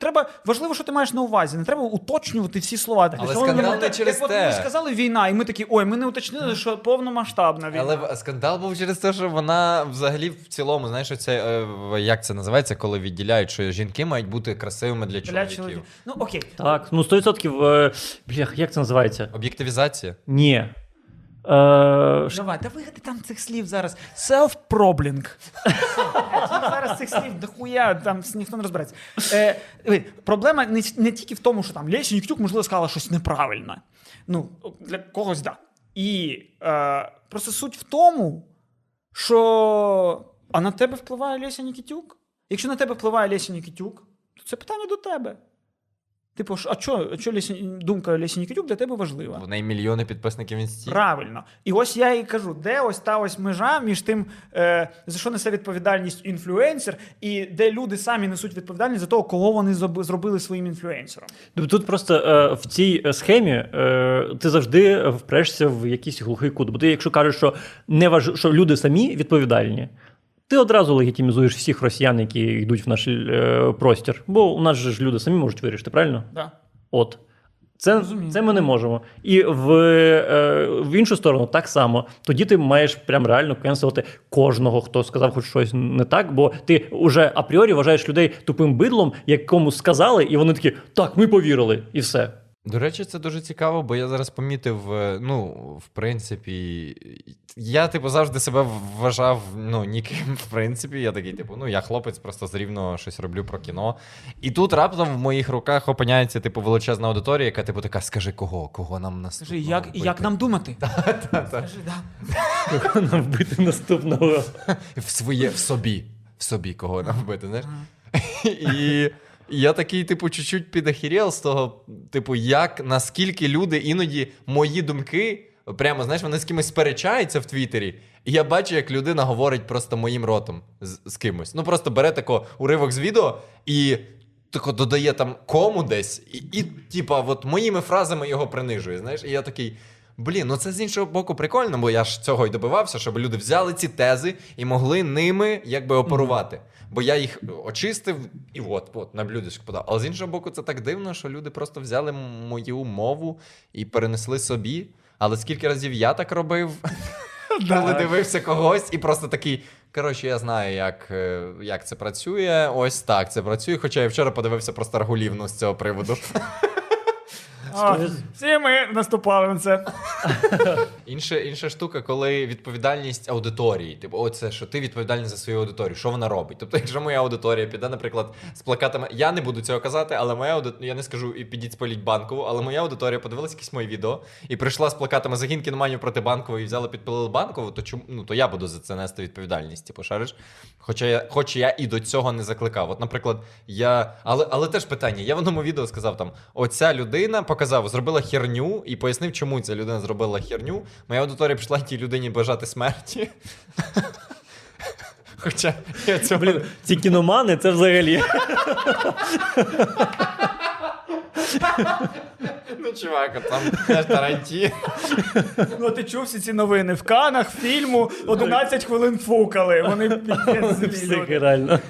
S2: Треба важливо, що ти маєш на увазі. Не треба уточнювати всі слова.
S3: Але скандал
S2: як-
S3: не
S2: як
S3: через
S2: от
S3: те.
S2: Ми сказали війна, і ми такі, ой, ми не уточнили, що повномасштабна війна.
S3: Але скандал був через те, що вона взагалі в цілому, знаєш, це е, як це називається, коли відділяють, що жінки мають бути красивими для
S2: Для
S3: чоловіків.
S2: чоловіків. Ну окей.
S1: Так, ну 100%. Е, блях, як це називається?
S3: Об'єктивізація.
S1: Ні. Е, ш-
S2: Давай, та вигади там цих слів зараз. Self-проблінг. зараз цих слів дохуя, там ніхто не розбереться. Е, диви, проблема не, не тільки в тому, що там Леся Ніктюк, можливо, сказала щось неправильне. Ну, для когось да. І е, просто суть в тому, що. А на тебе впливає Леся Нікітюк? Якщо на тебе впливає Леся Нікітюк, то це питання до тебе. Типу, а що, а що Леся, думка Лесі Нікітюк для тебе важлива?
S3: В неї мільйони підписників в інсті.
S2: Правильно. І ось я і кажу, де ось та ось межа між тим, е, за що несе відповідальність інфлюенсер, і де люди самі несуть відповідальність за того, кого вони зробили своїм інфлюенсером.
S1: Тут просто е, в цій е, схемі е, ти завжди впрешся в якийсь глухий кут. Бо ти, якщо кажеш, що не важ... що люди самі відповідальні, ти одразу легітимізуєш всіх росіян, які йдуть в наш е, простір. Бо у нас же ж люди самі можуть вирішити, правильно?
S2: Да.
S1: От. Це, це ми не можемо. І в, е, в іншу сторону так само. Тоді ти маєш прям реально кенселити кожного, хто сказав хоч щось не так, бо ти вже апріорі вважаєш людей тупим бидлом, якому сказали, і вони такі, так, ми повірили, і все.
S3: До речі, це дуже цікаво, бо я зараз помітив, е, ну, в принципі, я, типу, завжди себе вважав ну, ніким, в принципі. Я такий, типу, ну, я хлопець, просто з рівно щось роблю про кіно. І тут раптом в моїх руках опиняється, типу, величезна аудиторія, яка, типу, така, скажи, кого? Кого нам наступного
S2: Скажи, як,
S3: вбити?»
S2: як нам думати? Скажи, да.
S1: Кого нам вбити наступного.
S3: в своє в собі. В собі кого нам вбити, знаєш? І я такий, типу, чуть-чуть підахірєл з того, типу, як наскільки люди іноді мої думки, прямо знаєш, вони з кимось сперечаються в Твіттері. І я бачу, як людина говорить просто моїм ротом з, з кимось. Ну просто бере тако уривок з відео і тако додає там кому десь, і, і типа, от моїми фразами його принижує. Знаєш, і я такий. Блін, ну це з іншого боку прикольно, бо я ж цього й добивався, щоб люди взяли ці тези і могли ними якби оперувати. Бо я їх очистив і от, от на блюдечко подав. Але з іншого боку, це так дивно, що люди просто взяли мою мову і перенесли собі. Але скільки разів я так робив, коли дивився когось, і просто такий. Коротше, я знаю, як, е, як це працює. Ось так це працює. Хоча я вчора подивився просто Рагулівну з цього приводу.
S2: А, всі ми наступали на це.
S3: Інша, інша штука, коли відповідальність аудиторії. Типу, оце що ти відповідальний за свою аудиторію. Що вона робить? Тобто, якщо моя аудиторія піде, наприклад, з плакатами, я не буду цього казати, але моя аудиторія, я не скажу і підіть спаліть банкову, але моя аудиторія подивилась якісь мої відео і прийшла з плакатами загін кіноманів проти банкової і взяла підпилили банкову, то чому ну то я буду за це нести відповідальність. Типу, шариш? Хоча я, хоч я і до цього не закликав. От, наприклад, я. Але, але теж питання. Я в одному відео сказав там: оця людина показав, зробила херню і пояснив, чому ця людина зробила херню. Моя аудиторія пішла тій людині бажати смерті. Хоча я цього...
S1: Блін, ці кіномани це взагалі.
S3: Ну, чувак, там теж Тарантіно.
S2: Ну, ти чув всі ці новини в канах, фільму 11 хвилин фукали. Вони піздець
S1: Психи, реально.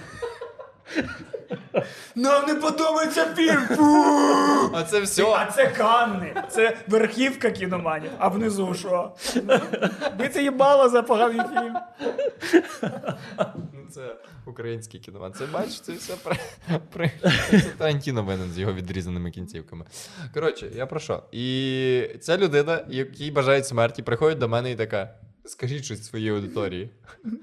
S2: Нам не подобається фільм. Фу!
S3: А це
S2: А
S3: все.
S2: це Канни, це верхівка кіноманів. А внизу що? Бити їбало за поганий фільм.
S3: Це український кіно. Це бачиш, це все при... Це Тарантіно винен з його відрізаними кінцівками. Коротше, я про що? І ця людина, якій бажають смерті, приходить до мене і така: скажіть щось своїй аудиторії.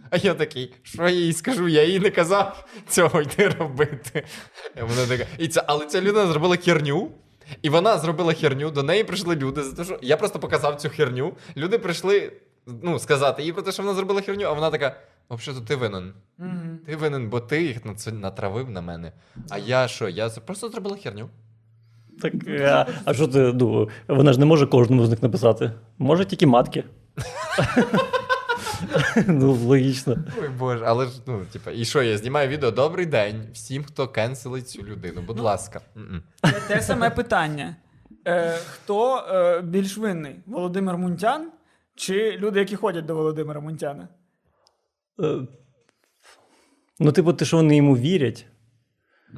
S3: А я такий, що я їй скажу? Я їй не казав цього йти робити. І Вона така, і ця, але ця людина зробила херню. І вона зробила херню, до неї прийшли люди за те, що я просто показав цю херню. Люди прийшли ну, сказати їй про те, що вона зробила херню, а вона така: взагалі, ти винен.
S2: Мгм.
S3: Ти винен, бо ти їх на це натравив на мене. А я що? Я просто зробила херню.
S1: Так, а, а що ти ну, вона ж не може кожному з них написати. Може тільки матки. Ну, логічно.
S3: Ой Боже, але ж, ну, типа, і що, я знімаю відео Добрий день всім, хто кенселить цю людину. Будь ласка. М-м.
S2: Те- Те саме питання. Е, хто е, більш винний? Володимир Мунтян чи люди, які ходять до Володимира Мунтяна?
S1: Е, Ну, типу, ти що вони йому вірять?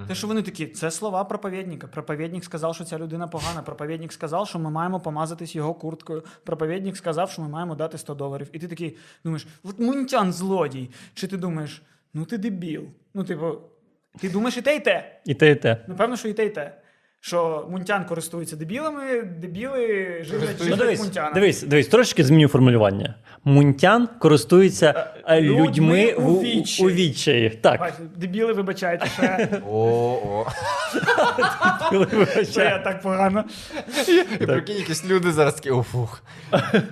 S2: Те, що вони такі, це слова проповідника. Проповідник сказав, що ця людина погана. Проповідник сказав, що ми маємо помазатись його курткою. Проповідник сказав, що ми маємо дати 100 доларів. І ти такий думаєш, от Мунтян злодій. Чи ти думаєш, ну ти дебіл. Ну, типу, ти думаєш і те, і те.
S1: І те, і те.
S2: Напевно, що і те, і те. Що Мунтян користується дебілами, дебіли живлять.
S1: Ну,
S2: живлять
S1: дивись,
S2: Мунтяна.
S1: дивись, дивись, трошки зміню формулювання. Мунтян користується е,
S2: людьми
S1: людьми
S2: у
S1: в- у
S2: відчаї.
S1: у відчаї. Так.
S2: Бачите, Дебіли, вибачайте, ще,
S3: О, о.
S2: що я так погано.
S3: І прикинь, якісь люди зараз такі, о, фух.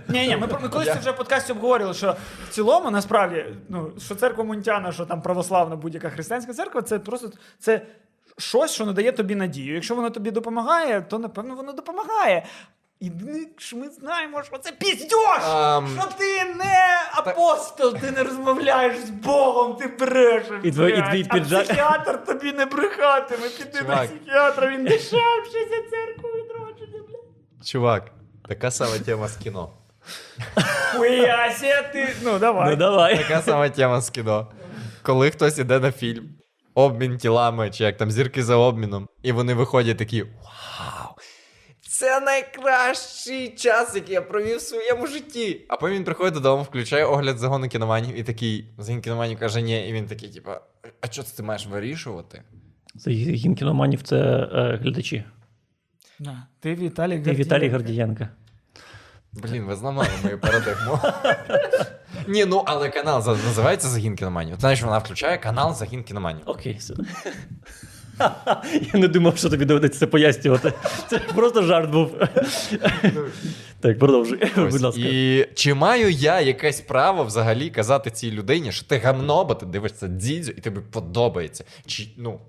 S2: Ні, ні, ми, про- ми колись це вже в подкасті обговорювали, що в цілому насправді, ну, що церква Мунтяна, що там православна будь-яка християнська церква, це просто це щось, що надає тобі надію. Якщо воно тобі допомагає, то напевно воно допомагає. І ми ж ми знаємо, що це піздьош!
S3: Ам.
S2: Що ти не апостол, ти не розмовляєш з Богом, ти брешеш.
S1: І твій- і
S2: блядь.
S1: твій
S2: А
S1: піджак-
S2: психіатр тобі не брехатиме, піди до
S3: Чувак.
S2: психіатра, він дешевший за церкву відродження, блядь.
S3: Чувак, така сама тема з кіно.
S2: Хуяся ти. Ну, давай.
S1: Ну давай.
S3: Така сама тема з кіно. Коли хтось іде на фільм, обмін тілами, чи як там зірки за обміном, і вони виходять такі: Вау! Це найкращий час, який я провів в своєму житті. А потім він приходить додому, включає огляд загону кіноманів і такий, загін кіноманів каже, ні, і він такий, типа, а що це ти маєш вирішувати?
S1: Загін кіноманів це е, глядачі.
S2: Да. Ти Віталій
S1: Ти
S2: Гордієнко.
S1: Віталій Гордієнко.
S3: Блін, ви зламали мою парадигму. Ні, ну але канал за- називається Загін кіноманів. Знаєш, вона включає канал Загін кіноманів.
S1: Окей, все. Я не думав, що тобі доведеться це пояснювати. Це просто жарт був. Так, продовжуй,
S3: Ось.
S1: будь ласка.
S3: І чи маю я якесь право взагалі казати цій людині, що ти гамно, бо ти дивишся дзідзю і тобі подобається? Чи ну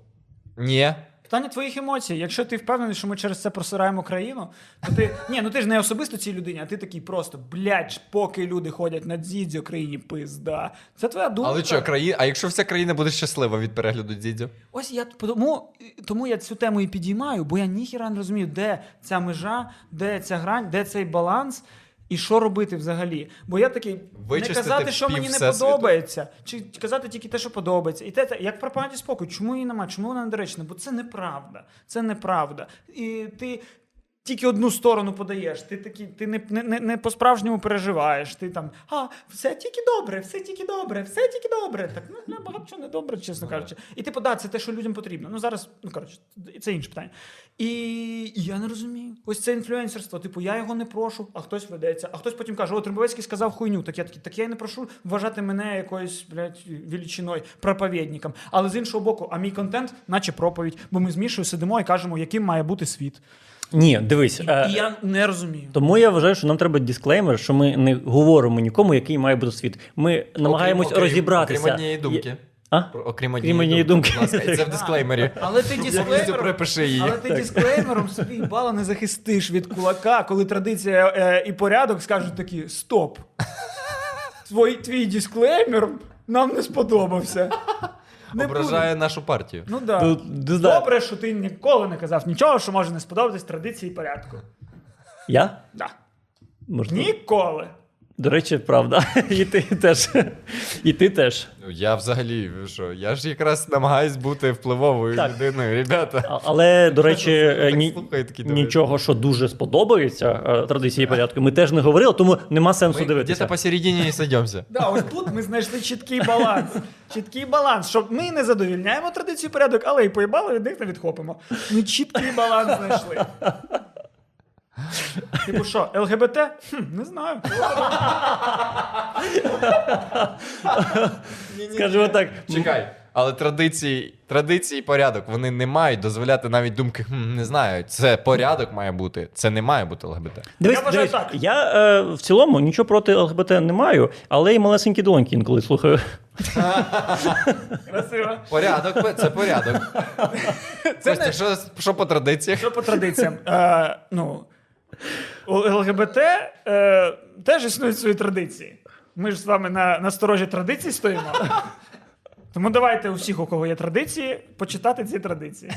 S3: ні?
S2: Питання твоїх емоцій. Якщо ти впевнений, що ми через це просираємо країну, то ти. Ні, ну ти ж не особисто цій людині, а ти такий просто, блядь, поки люди ходять на дзідзю, країні пизда. Це твоя думка.
S3: Але що, країна? А якщо вся країна буде щаслива від перегляду дзідзю?
S2: Ось я тому, тому я цю тему і підіймаю, бо я ніхіра не розумію, де ця межа, де ця грань, де цей баланс. І що робити взагалі? Бо я такий
S3: Вичистити
S2: не казати, що мені не подобається, чи казати тільки те, що подобається. І те, те як пропаганді спокою, чому її немає? Чому вона недоречна? Бо це неправда. Це неправда. І ти тільки одну сторону подаєш. Ти такий, ти не, не, не, не по-справжньому переживаєш. Ти там, а, все тільки добре, все тільки добре, все тільки добре. Так, ну багато чого не добре, чесно кажучи. І типу, да, це те, що людям потрібно. Ну зараз, ну коротше, це інше питання. І я не розумію. Ось це інфлюенсерство. Типу, я його не прошу, а хтось ведеться, а хтось потім каже: О, Тримбовецький сказав хуйню. Так я такий, так я й не прошу вважати мене якоюсь, блядь, величиною, проповідником. Але з іншого боку, а мій контент, наче проповідь, бо ми з Мішою сидимо і кажемо, яким має бути світ.
S1: Ні, дивись. е,
S2: І я не розумію.
S1: Тому я вважаю, що нам треба дисклеймер, що ми не говоримо нікому, який має бути світ. Ми намагаємось
S3: Окрім- окрім-
S1: розібратися.
S3: Окрім однієї думки.
S1: А?
S3: Про- Окрім
S1: однієї
S3: однієї думки.
S1: думки.
S3: Будь ласка, це в дисклеймері.
S2: Але ти дисклеймером,
S3: припиши її.
S2: але ти дисклеймером собі бала не захистиш від кулака, коли традиція е, і порядок скажуть такі: стоп. Твій, твій дисклеймер нам не сподобався. Не
S3: Ображає нашу партію.
S2: Ну да.
S1: Ну, не знаю.
S2: Добре, що ти ніколи не казав нічого, що може не сподобатись традиції і порядку.
S1: Я?
S2: Да.
S1: Можливо.
S2: Ніколи.
S1: До речі, правда. І ти теж. І ти теж.
S3: Ну, я взагалі, що, я ж якраз намагаюсь бути впливовою
S1: Так.
S3: людиною, ребята.
S1: Але, до речі, ні,
S3: слухаю, такі
S1: нічого, що дуже сподобається е, традиції порядку, ми теж не говорили, тому нема сенсу
S3: Ми
S1: дивитися.
S3: где-то посередині не сойдемося.
S2: Да, ось тут ми знайшли чіткий баланс. Чіткий баланс, що ми не задовільняємо традицію порядок, але і поїбали від них не відхопимо. Ми чіткий баланс знайшли. Типу що, ЛГБТ? Хм, не знаю.
S1: Скажімо так,
S3: Чекай. Але традиції, традиції і порядок вони не мають дозволяти навіть думки, хм, не знаю, це порядок має бути, це не має бути ЛГБТ.
S1: Дивись,
S2: Я вважаю
S1: дивись,
S2: так.
S1: я е, в цілому нічого проти ЛГБТ не маю, але і малесенькі долоньки інколи слухаю.
S2: Красиво.
S3: Порядок, це порядок.
S2: Це
S3: Костя,
S2: не-
S3: що, що по традиціях?
S2: Що по традиціям? Е, ну, у ЛГБТ е, теж існують свої традиції. Ми ж з вами на, на сторожі традицій стоїмо. Тому давайте у всіх, у кого є традиції, почитати ці традиції.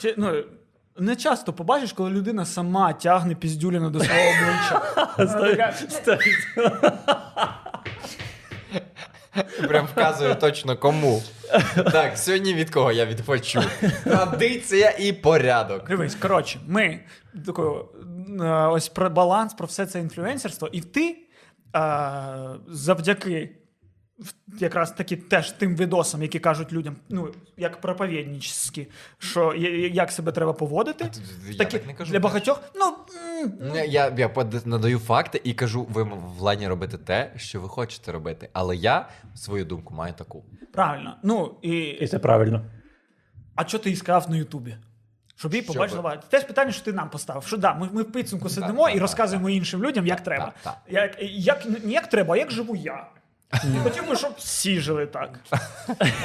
S2: Чи, ну, не часто побачиш, коли людина сама тягне піздюліну до свого обличчя. Вона така,
S3: Прям вказує точно кому. Так, сьогодні від кого я відпочу. Традиція і порядок.
S2: Дивись, коротше, ми такою, е, ось про баланс, про все це інфлюенсерство, і ти а, завдяки в- якраз таки теж тим відосам, які кажуть людям, ну, як проповіднічські, що як себе треба поводити.
S3: Я
S2: такі,
S3: так не кажу.
S2: для багатьох, ну. м,
S3: Я, я надаю факти і кажу, ви владні робити те, що ви хочете робити. Але я свою думку маю таку.
S2: Правильно. Ну,
S1: І
S2: і,
S1: це правильно.
S2: а що ти і сказав на Ютубі? Щоб
S3: Що
S2: побачила.
S3: ви?
S2: Теж питання, що ти нам поставив. Що да, ми, ми в підсумку сидимо
S3: так,
S2: і
S3: так,
S2: розказуємо іншим людям, як треба.
S3: так, так.
S2: Як, як, не як треба, а як живу я. Хотів би, щоб всі жили так.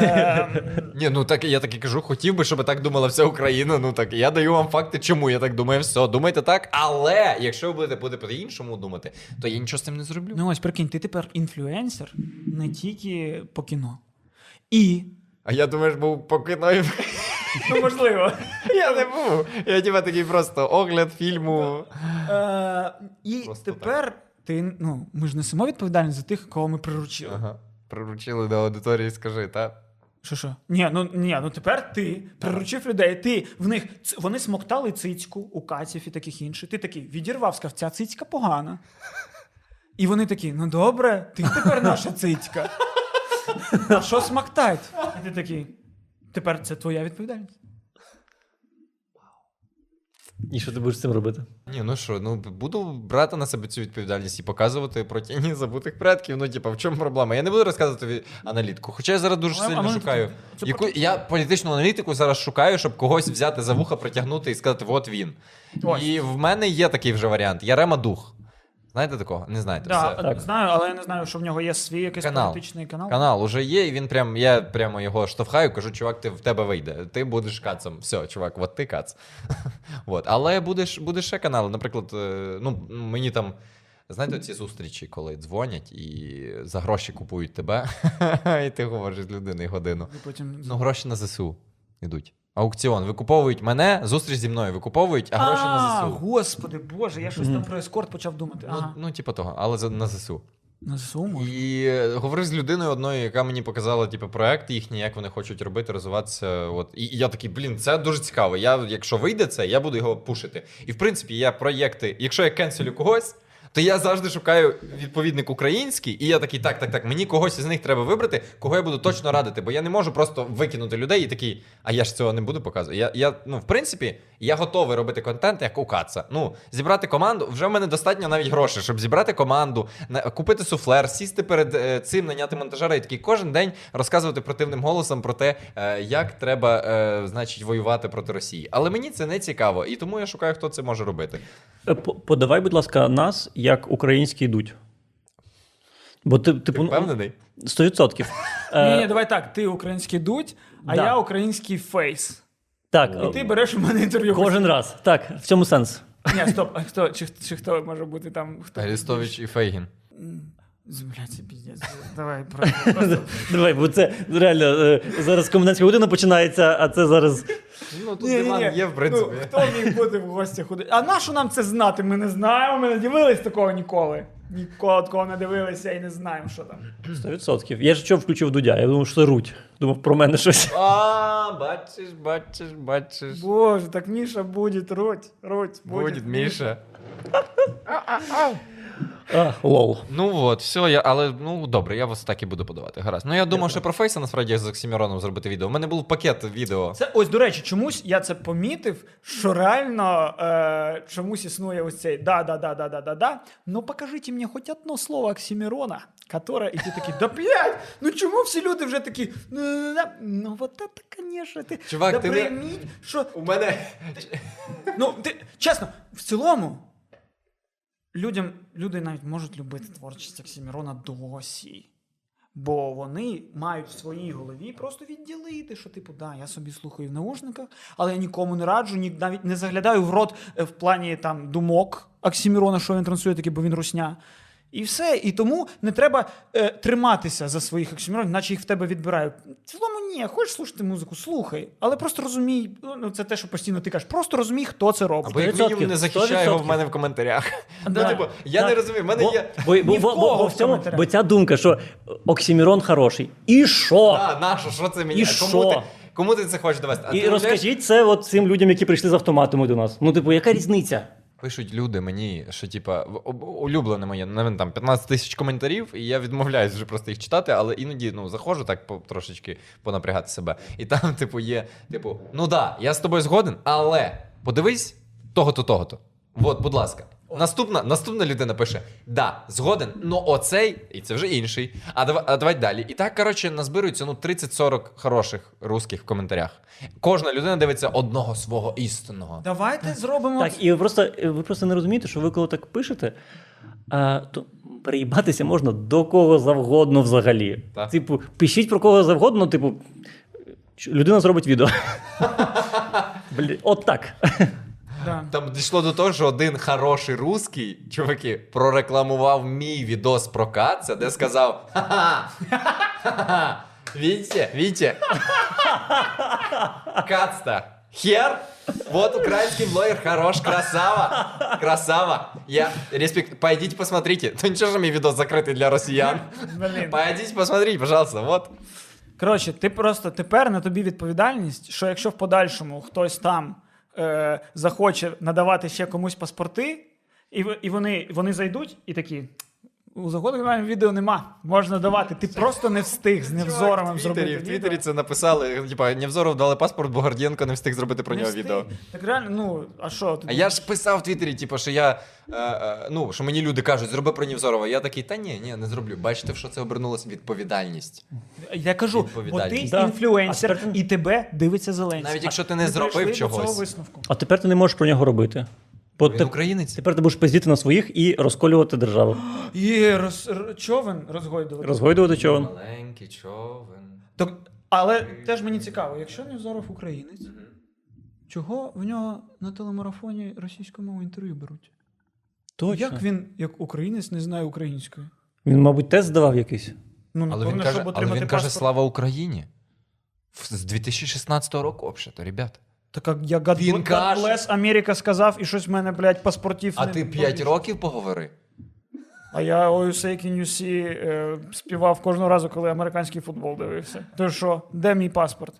S2: Ем,
S3: Ні, ну так я так і кажу, хотів би, щоб так думала вся Україна. Ну так я даю вам факти, чому я так думаю. Все, думайте так. Але якщо ви будете буде по-іншому думати, то я нічого з цим не зроблю.
S2: Ну ось прикинь, ти тепер інфлюенсер не тільки по кіно. І.
S3: А я думаю, ж був по кіно. і-
S2: Ну, можливо.
S3: Я не був. Я типа такий просто огляд фільму.
S2: Е, і
S3: Просто
S2: тепер ти, ну, ми ж несемо відповідальність за тих, кого ми приручили.
S3: Ага. Приручили до аудиторії, скажи, так?
S2: Що що? Ні, ну ні, ну тепер ти приручив людей. Ти в них вони смоктали цицьку у каців і таких інших. Ти такий відірвав, сказав, ця цицька погана. І вони такі: ну добре, ти тепер наша цицька. А що смоктать? І ти такий. Тепер це твоя відповідальність.
S1: І що ти будеш з цим робити?
S3: Ні, ну що, ну буду брати на себе цю відповідальність і показувати про тіні забутих предків. Ну, типа, в чому проблема? Я не буду розказувати тобі аналітику. Хоча я зараз дуже сильно шукаю.
S2: – це
S3: Яку, я політичну аналітику зараз шукаю, щоб когось взяти за вуха, притягнути і сказати, от він.
S2: Ось.
S3: І в мене є такий вже варіант. Я Рема Дух. Знаєте такого? Не знаєте.
S2: Да,
S3: все.
S1: Так.
S2: Знаю, але я не знаю, що в нього є свій якийсь
S3: Канал.
S2: політичний канал.
S3: Канал уже є, і він прям, я прямо його штовхаю, кажу, чувак, ти в тебе вийде. Ти будеш кацом. Все, чувак, от ти кац. от. Але будеш, будеш ще канал. Наприклад, е, ну, мені там. Знаєте, ці зустрічі, коли дзвонять і за гроші купують тебе, і ти говориш з людиною годину.
S2: І потім...
S3: Ну, гроші на ЗСУ йдуть. Аукціон. Викуповують мене, зустріч зі мною викуповують, а гроші на ЗСУ.
S2: Господи, Боже, я щось там про ескорт почав думати.
S3: Ну,
S2: Ага.
S3: ну, типу того, але за- на ЗСУ.
S2: На ЗСУ.
S3: І е, говорив з людиною одною, яка мені показала типу, проект їхній, як вони хочуть робити, розвиватися. От. І, і я такий, блін, це дуже цікаво. Я, якщо вийде це, я буду його пушити. І в принципі, я проєкти, якщо я кенселю когось. То я завжди шукаю відповідник український, і я такий, так, так, так, мені когось із них треба вибрати, кого я буду точно радити, бо я не можу просто викинути людей і такий, а я ж цього не буду показувати. Я, я, ну, в принципі, я готовий робити контент як у Каца. Ну, зібрати команду, вже в мене достатньо навіть грошей, щоб зібрати команду, купити суфлер, сісти перед е, цим, наняти монтажера і такий кожен день розказувати противним голосом про те, е, як треба, е, значить, воювати проти Росії. Але мені це не цікаво, і тому я шукаю, хто це може робити.
S1: Е, по- Подавай, будь ласка, нас як українські йдуть. Бо ти,
S3: Ти
S1: типу, ти
S3: впевнений?
S1: 100%.
S2: Ні,
S1: Е,
S2: ні, давай так. Ти український дудь, а
S1: да.
S2: я український фейс.
S1: Так,
S2: І ти береш у мене інтерв'ю.
S1: кожен раз. Так, в цьому сенс.
S2: Ні, стоп, а хто, чи, чи хто може бути там? Хто?
S3: Арестович і Фейгін.
S2: Блядь, піздець. Давай, просто- просто.
S1: Давай, бо це реально е, зараз комендантська година починається, а це зараз.
S3: Ну, тут диван є, в принципі.
S2: Ну, хто міг бути в гостях ходити? А на що нам це знати? Ми не знаємо, ми не дивились такого ніколи. Ніколи такого не дивилися і не знаємо, що там.
S1: 100%. Я ж що включив Дудя, я думав, що це руть. Думав про мене щось.
S3: А, бачиш, бачиш, бачиш.
S2: Боже, так Міша буде, руть, руть, буде.
S3: Будет Міша.
S1: А, лол.
S3: Ну от, все, я, але ну добре, я вас так і буду подавати. Гаразд. Ну я думав, що про Фейса насправді з Оксіміроном зробити відео. У мене був пакет відео.
S2: Це ось до речі, чомусь я це помітив, що реально е, чомусь існує ось цей да, да, да, да, да, да, да. Ну покажіть мені хоч одно слово Оксимірона, которое, і ти такий, да блядь, ну чому всі люди вже такі, ну, ну вот это, конечно, ти,
S3: Чувак,
S2: да
S3: ти не-
S2: прийміть, що,
S3: У мене.
S2: ну, ти, чесно, в цілому, людям, люди навіть можуть любити творчість Оксімірона досі. Бо вони мають в своїй голові просто відділити, що, типу, да, я собі слухаю в наушниках, але я нікому не раджу, ні, навіть не заглядаю в рот е, в плані там думок Оксімірона, що він транслює таке, бо він русня. І все. І тому не треба е, триматися за своїх оксиміронів, наче їх в тебе відбирають. В цілому ні, хочеш слухати музику, слухай. Але просто розумій, ну це те, що постійно ти кажеш, просто розумій, хто це робить.
S3: Або як мінімум не захищай його в мене в коментарях.
S2: Да.
S3: Ну, типу, я
S1: Так.
S3: не розумію, в мене
S1: Бо,
S3: є.
S1: бо, бо,
S2: в
S1: бо,
S2: кого
S1: бо,
S2: в
S1: цьому, бо ця думка, що Оксімірон хороший. І що?
S3: А, нащо, що це мені?
S1: І
S3: Кому
S1: що?
S3: ти, кому ти це хочеш довести? А
S1: І розкажіть це от цим людям, які прийшли з автоматами до нас. Ну, типу, яка різниця?
S3: Пишуть люди мені, що типа улюблене моє, навіть там 15 тисяч коментарів, і я відмовляюсь вже просто їх читати, але іноді ну заходжу так по, трошечки понапрягати себе. І там, типу, є, типу, ну да, я з тобою згоден, але подивись того-то, того-то. От, будь ласка. Наступна, наступна людина пише: да, згоден, ну оцей, і це вже інший. А давай, а давай далі. І так, коротше, назбирується ну 30-40 хороших русських в коментарях. Кожна людина дивиться одного свого істинного.
S2: Давайте зробимо.
S1: Так, і ви просто, ви просто не розумієте, що ви коли так пишете, а, то переїбатися можна до кого завгодно взагалі.
S3: Так.
S1: Типу, пишіть про кого завгодно, типу, людина зробить відео. Блін, от так.
S2: Да.
S3: Там дійшло до того, що один хороший русський, чуваки, прорекламував мій відос про Каца, де сказав: Ха-ха! Видите? Видите? Кац-то. Хер? Вот украинский блогер хорош, красава. Красава. Я респект. Пойдите посмотрите. Ну ничего же мне видос закрытый для россиян.
S2: Блін.
S3: Пойдите посмотрите, пожалуйста. Вот.
S2: Коротше, ти просто тепер на тобі відповідальність, що якщо в подальшому хтось там е, захоче надавати ще комусь паспорти, і, і вони, вони зайдуть і такі. У закону відео нема, можна давати. Ти просто не встиг з Невзоровим
S3: в
S2: зробити.
S3: Твіттері, в
S2: відео.
S3: Твіттері це написали. Типа, Невзоров дали паспорт, бо Гордієнко не встиг зробити про
S2: Не
S3: нього
S2: встиг.
S3: відео.
S2: Так реально, ну, а що? ти
S3: А я ж писав в Твіттері, типу, що я. Е, е, ну, що мені люди кажуть, зроби про Невзорова. Я такий, та ні, ні, не зроблю. Бачите, в що це обернулося відповідальність.
S2: Я кажу, бо ти
S3: Відповідальність.
S1: Да.
S2: інфлюенсер,
S1: А
S2: і тебе дивиться Зеленський.
S3: Навіть якщо ти не
S2: Ми
S3: зробив
S2: прийшли до
S3: чогось.
S2: висновку.
S1: А тепер ти не можеш про нього робити. Бо
S3: Він
S1: те-
S3: українець.
S1: тепер ти будеш пиздіти на своїх і розколювати державу.
S2: І роз, р- човен розгойдувати.
S1: Розгойдувати човен.
S3: Маленький човен.
S2: Так, але теж мені цікаво, якщо Невзоров українець, чого в нього на телемарафоні російською мовою інтерв'ю беруть?
S1: Точно.
S2: Як він, як українець, не знає української?
S1: Він, мабуть, тест здавав якийсь.
S2: Ну,
S3: Але він
S2: напевно,
S3: каже,
S2: щоб
S3: але
S2: отримати
S3: він каже
S2: паспорт.
S3: слава Україні. В- З 2016 року, взагалі-то, ребят.
S2: Так як я God,
S3: Він
S2: God
S3: каже-
S2: bless Америка сказав, і щось в мене, блядь, паспортів.
S3: А
S2: не-
S3: ти 5 років поговори.
S2: А я ой, say can you see е, співав кожного разу, коли американський футбол дивився. То що, де мій паспорт?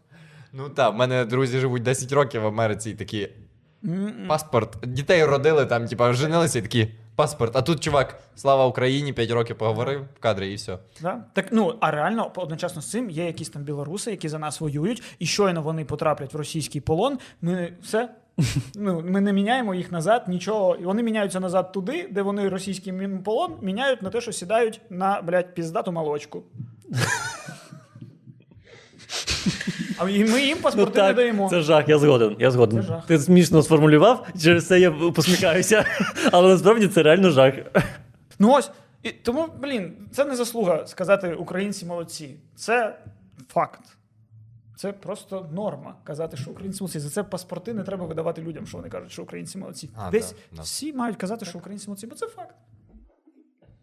S3: Ну так, в мене друзі живуть 10 років в Америці і такі. Паспорт. Дітей родили там, типа, женилися і такі. Паспорт. А тут чувак, слава Україні, 5 років поговорив в кадрі і все.
S2: Да? Так, ну, а реально, одночасно з цим є якісь там білоруси, які за нас воюють, і щойно вони потраплять в російський полон, ми все. Ну, ми не міняємо їх назад, нічого. І вони міняються назад туди, де вони російський полон міняють на те, що сідають на, блядь, піздату молочку. А ми їм паспорти не даємо.
S1: Ну це жах, я згоден. Я згоден.
S2: Це жах.
S1: Ти смішно сформулював, через це я посміхаюся. Але насправді це реально жах.
S2: Ну ось. І тому, блін, це не заслуга сказати українці молодці. Це факт. Це просто норма казати, що українці молодці. За це паспорти не треба видавати людям, що вони кажуть, що українці молодці.
S3: А,
S2: Десь
S3: да, да.
S2: всі мають казати, що українці молодці, бо це факт.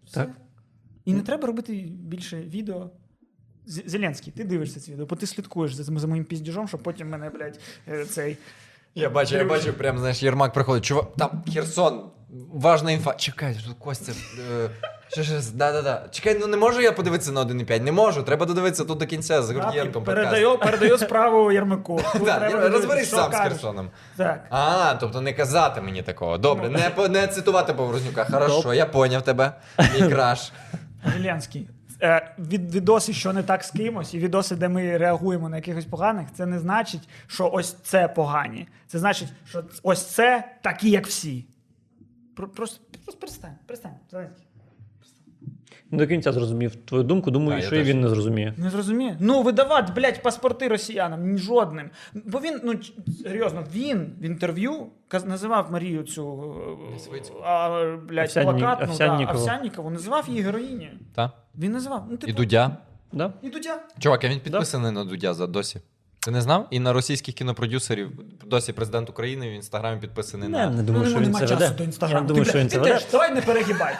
S2: Все.
S1: Так.
S2: І не треба робити більше відео. Зеленський, ти дивишся це відео, бо ти слідкуєш за, за моїм піздіжом, щоб потім мене, блядь, е, цей.
S3: Я бачу, я бачу, прям, знаєш, Єрмак приходить. Чувак, там Херсон, важна інфа. Чекай, тут Костя. Е, що, що, да-да-да. Чекай, ну не можу я подивитися на 1,5. Не можу. Треба додивитися тут до кінця з Гордієнком.
S2: Передаю, передаю справу Ярмаку. Тут
S3: Да,
S2: треба
S3: Єр-
S2: дивитися,
S3: розберись
S2: що
S3: сам з
S2: кажеш.
S3: Херсоном.
S2: Так.
S3: А, тобто не казати мені такого. Добре,
S2: Ну.
S3: не, по- не цитувати Поворознюка. Хорошо, я поняв тебе. Мій краш.
S2: Зеленський. Е, від, відоси, що не так з кимось, і відоси, де ми реагуємо на якихось поганих, це не значить, що ось це погані. Це значить, що ось це такі, як всі. Про- Просто, просто перестань, перестань.
S1: Не до кінця зрозумів твою думку, думаю,
S3: я
S1: що і
S3: теж.
S1: він не зрозуміє.
S2: Не зрозуміє. Ну, видавати, блядь, паспорти росіянам ні жодним. Бо він, ну ч- серйозно, він в інтерв'ю каз- називав Марію цю е,
S3: Лісвицьку.
S2: а, блядь,
S1: Овсянні-
S2: плакатну,
S1: Овсяннікову.
S2: Да, Овсяннікову, називав її героїнею.
S3: Та?
S2: Він називав. Ну, типу,
S3: І Дудя.
S1: Да?
S2: І Дудя.
S3: Чувак, а він підписаний на Дудя за досі. Ти не знав? І на російських кінопродюсерів досі президент України в інстаграмі підписаний
S1: Не,
S3: на.
S1: не думаю,
S2: ну,
S1: що він це
S2: часу
S1: веде.
S2: до
S1: Я
S2: інстаграму.
S1: думаю,
S2: ти,
S1: що він
S2: ти
S1: це веде.
S2: теж, давай не перегибай.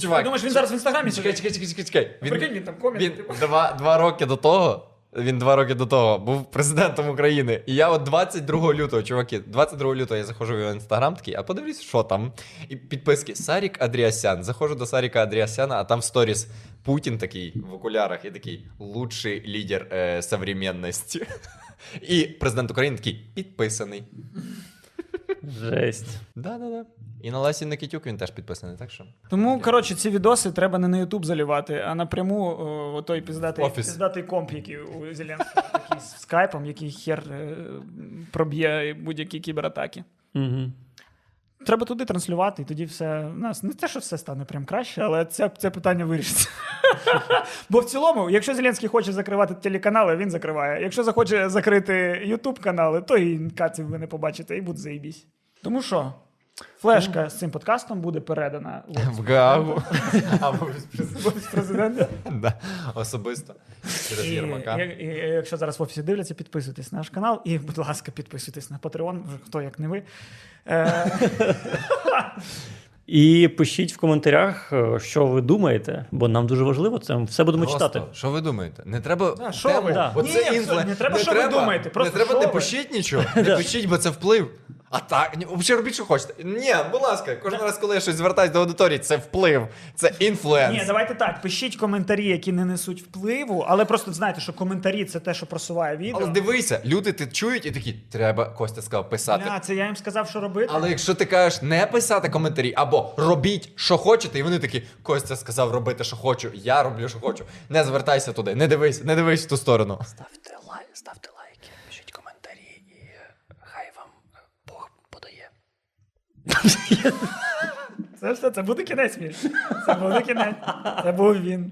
S3: Чувак,
S2: думаєш, він зараз в інстаграмі
S3: Чекай, чекай, чекай, чекай, Він
S2: Прикинь, він там комент.
S3: Він
S2: типу.
S3: два, два роки до того. Він два роки до того був президентом України. І я от 22 лютого, чуваки, 22 лютого я заходжу в його інстаграм такий, а подивлюсь, що там. І підписки Сарік Адріасян. Заходжу до Саріка Адріасяна, а там в сторіс Путін такий в окулярах і такий лучший лідер е, современності. І президент України такий підписаний.
S1: Жесть.
S3: Да-да-да. І на Лесі Никитюк він теж підписаний, так що.
S2: Тому, коротше, ці відоси треба не на Ютуб залівати, а напряму о, той піздатий,
S3: Офіс.
S2: пиздатий комп, який у Зеленського, такий з скайпом, який хер е, проб'є будь-які кібератаки.
S1: Угу.
S2: Треба туди транслювати, і тоді все у нас не те, що все стане прям краще, але це, це питання вирішиться. Бо в цілому, якщо Зеленський хоче закривати телеканали, він закриває. Якщо захоче закрити Ютуб канали, то і каців ви не побачите, і буде заїбісь. Тому що флешка з цим подкастом буде передана в
S3: Гаагу. Або
S2: президента.
S3: Да, особисто. Через Єрмака.
S2: якщо зараз в офісі дивляться, підписуйтесь на наш канал і, будь ласка, підписуйтесь на Patreon, хто як не ви. Е,
S1: І пишіть в коментарях, е, що ви думаєте, бо нам дуже важливо це. Все будемо
S3: Просто,
S1: читати.
S3: Що ви думаєте? Не треба.
S2: Да, що
S3: тему,
S2: ви?
S1: Да.
S2: Ні,
S3: це
S2: ні,
S3: інфле-
S2: не треба, що ви думаєте, просто
S3: не треба,
S2: що
S3: не
S2: ви?
S3: пишіть нічого. Не пишіть, бо це вплив. А так, ні, взагалі робіть, що хочете. Ні, будь ласка, кожен раз, коли я щось звертаюсь до аудиторії, це вплив, це інфлюенс.
S2: Ні, давайте так. Пишіть коментарі, які не несуть впливу, але просто знайте, що коментарі це те, що просуває відео.
S3: Але дивися, люди ти чують і такі, треба, Костя сказав, писати.
S2: Бля, це я їм сказав, що робити.
S3: Але якщо ти кажеш не писати коментарі або робіть, що хочете, і вони такі, Костя сказав робити, що хочу, я роблю, що хочу. Не звертайся туди, не дивись, не дивись в ту сторону.
S1: Ставте лайк, ставте лайки,
S2: Це все, це буде кінець мій. Це буде кінець. Це був він.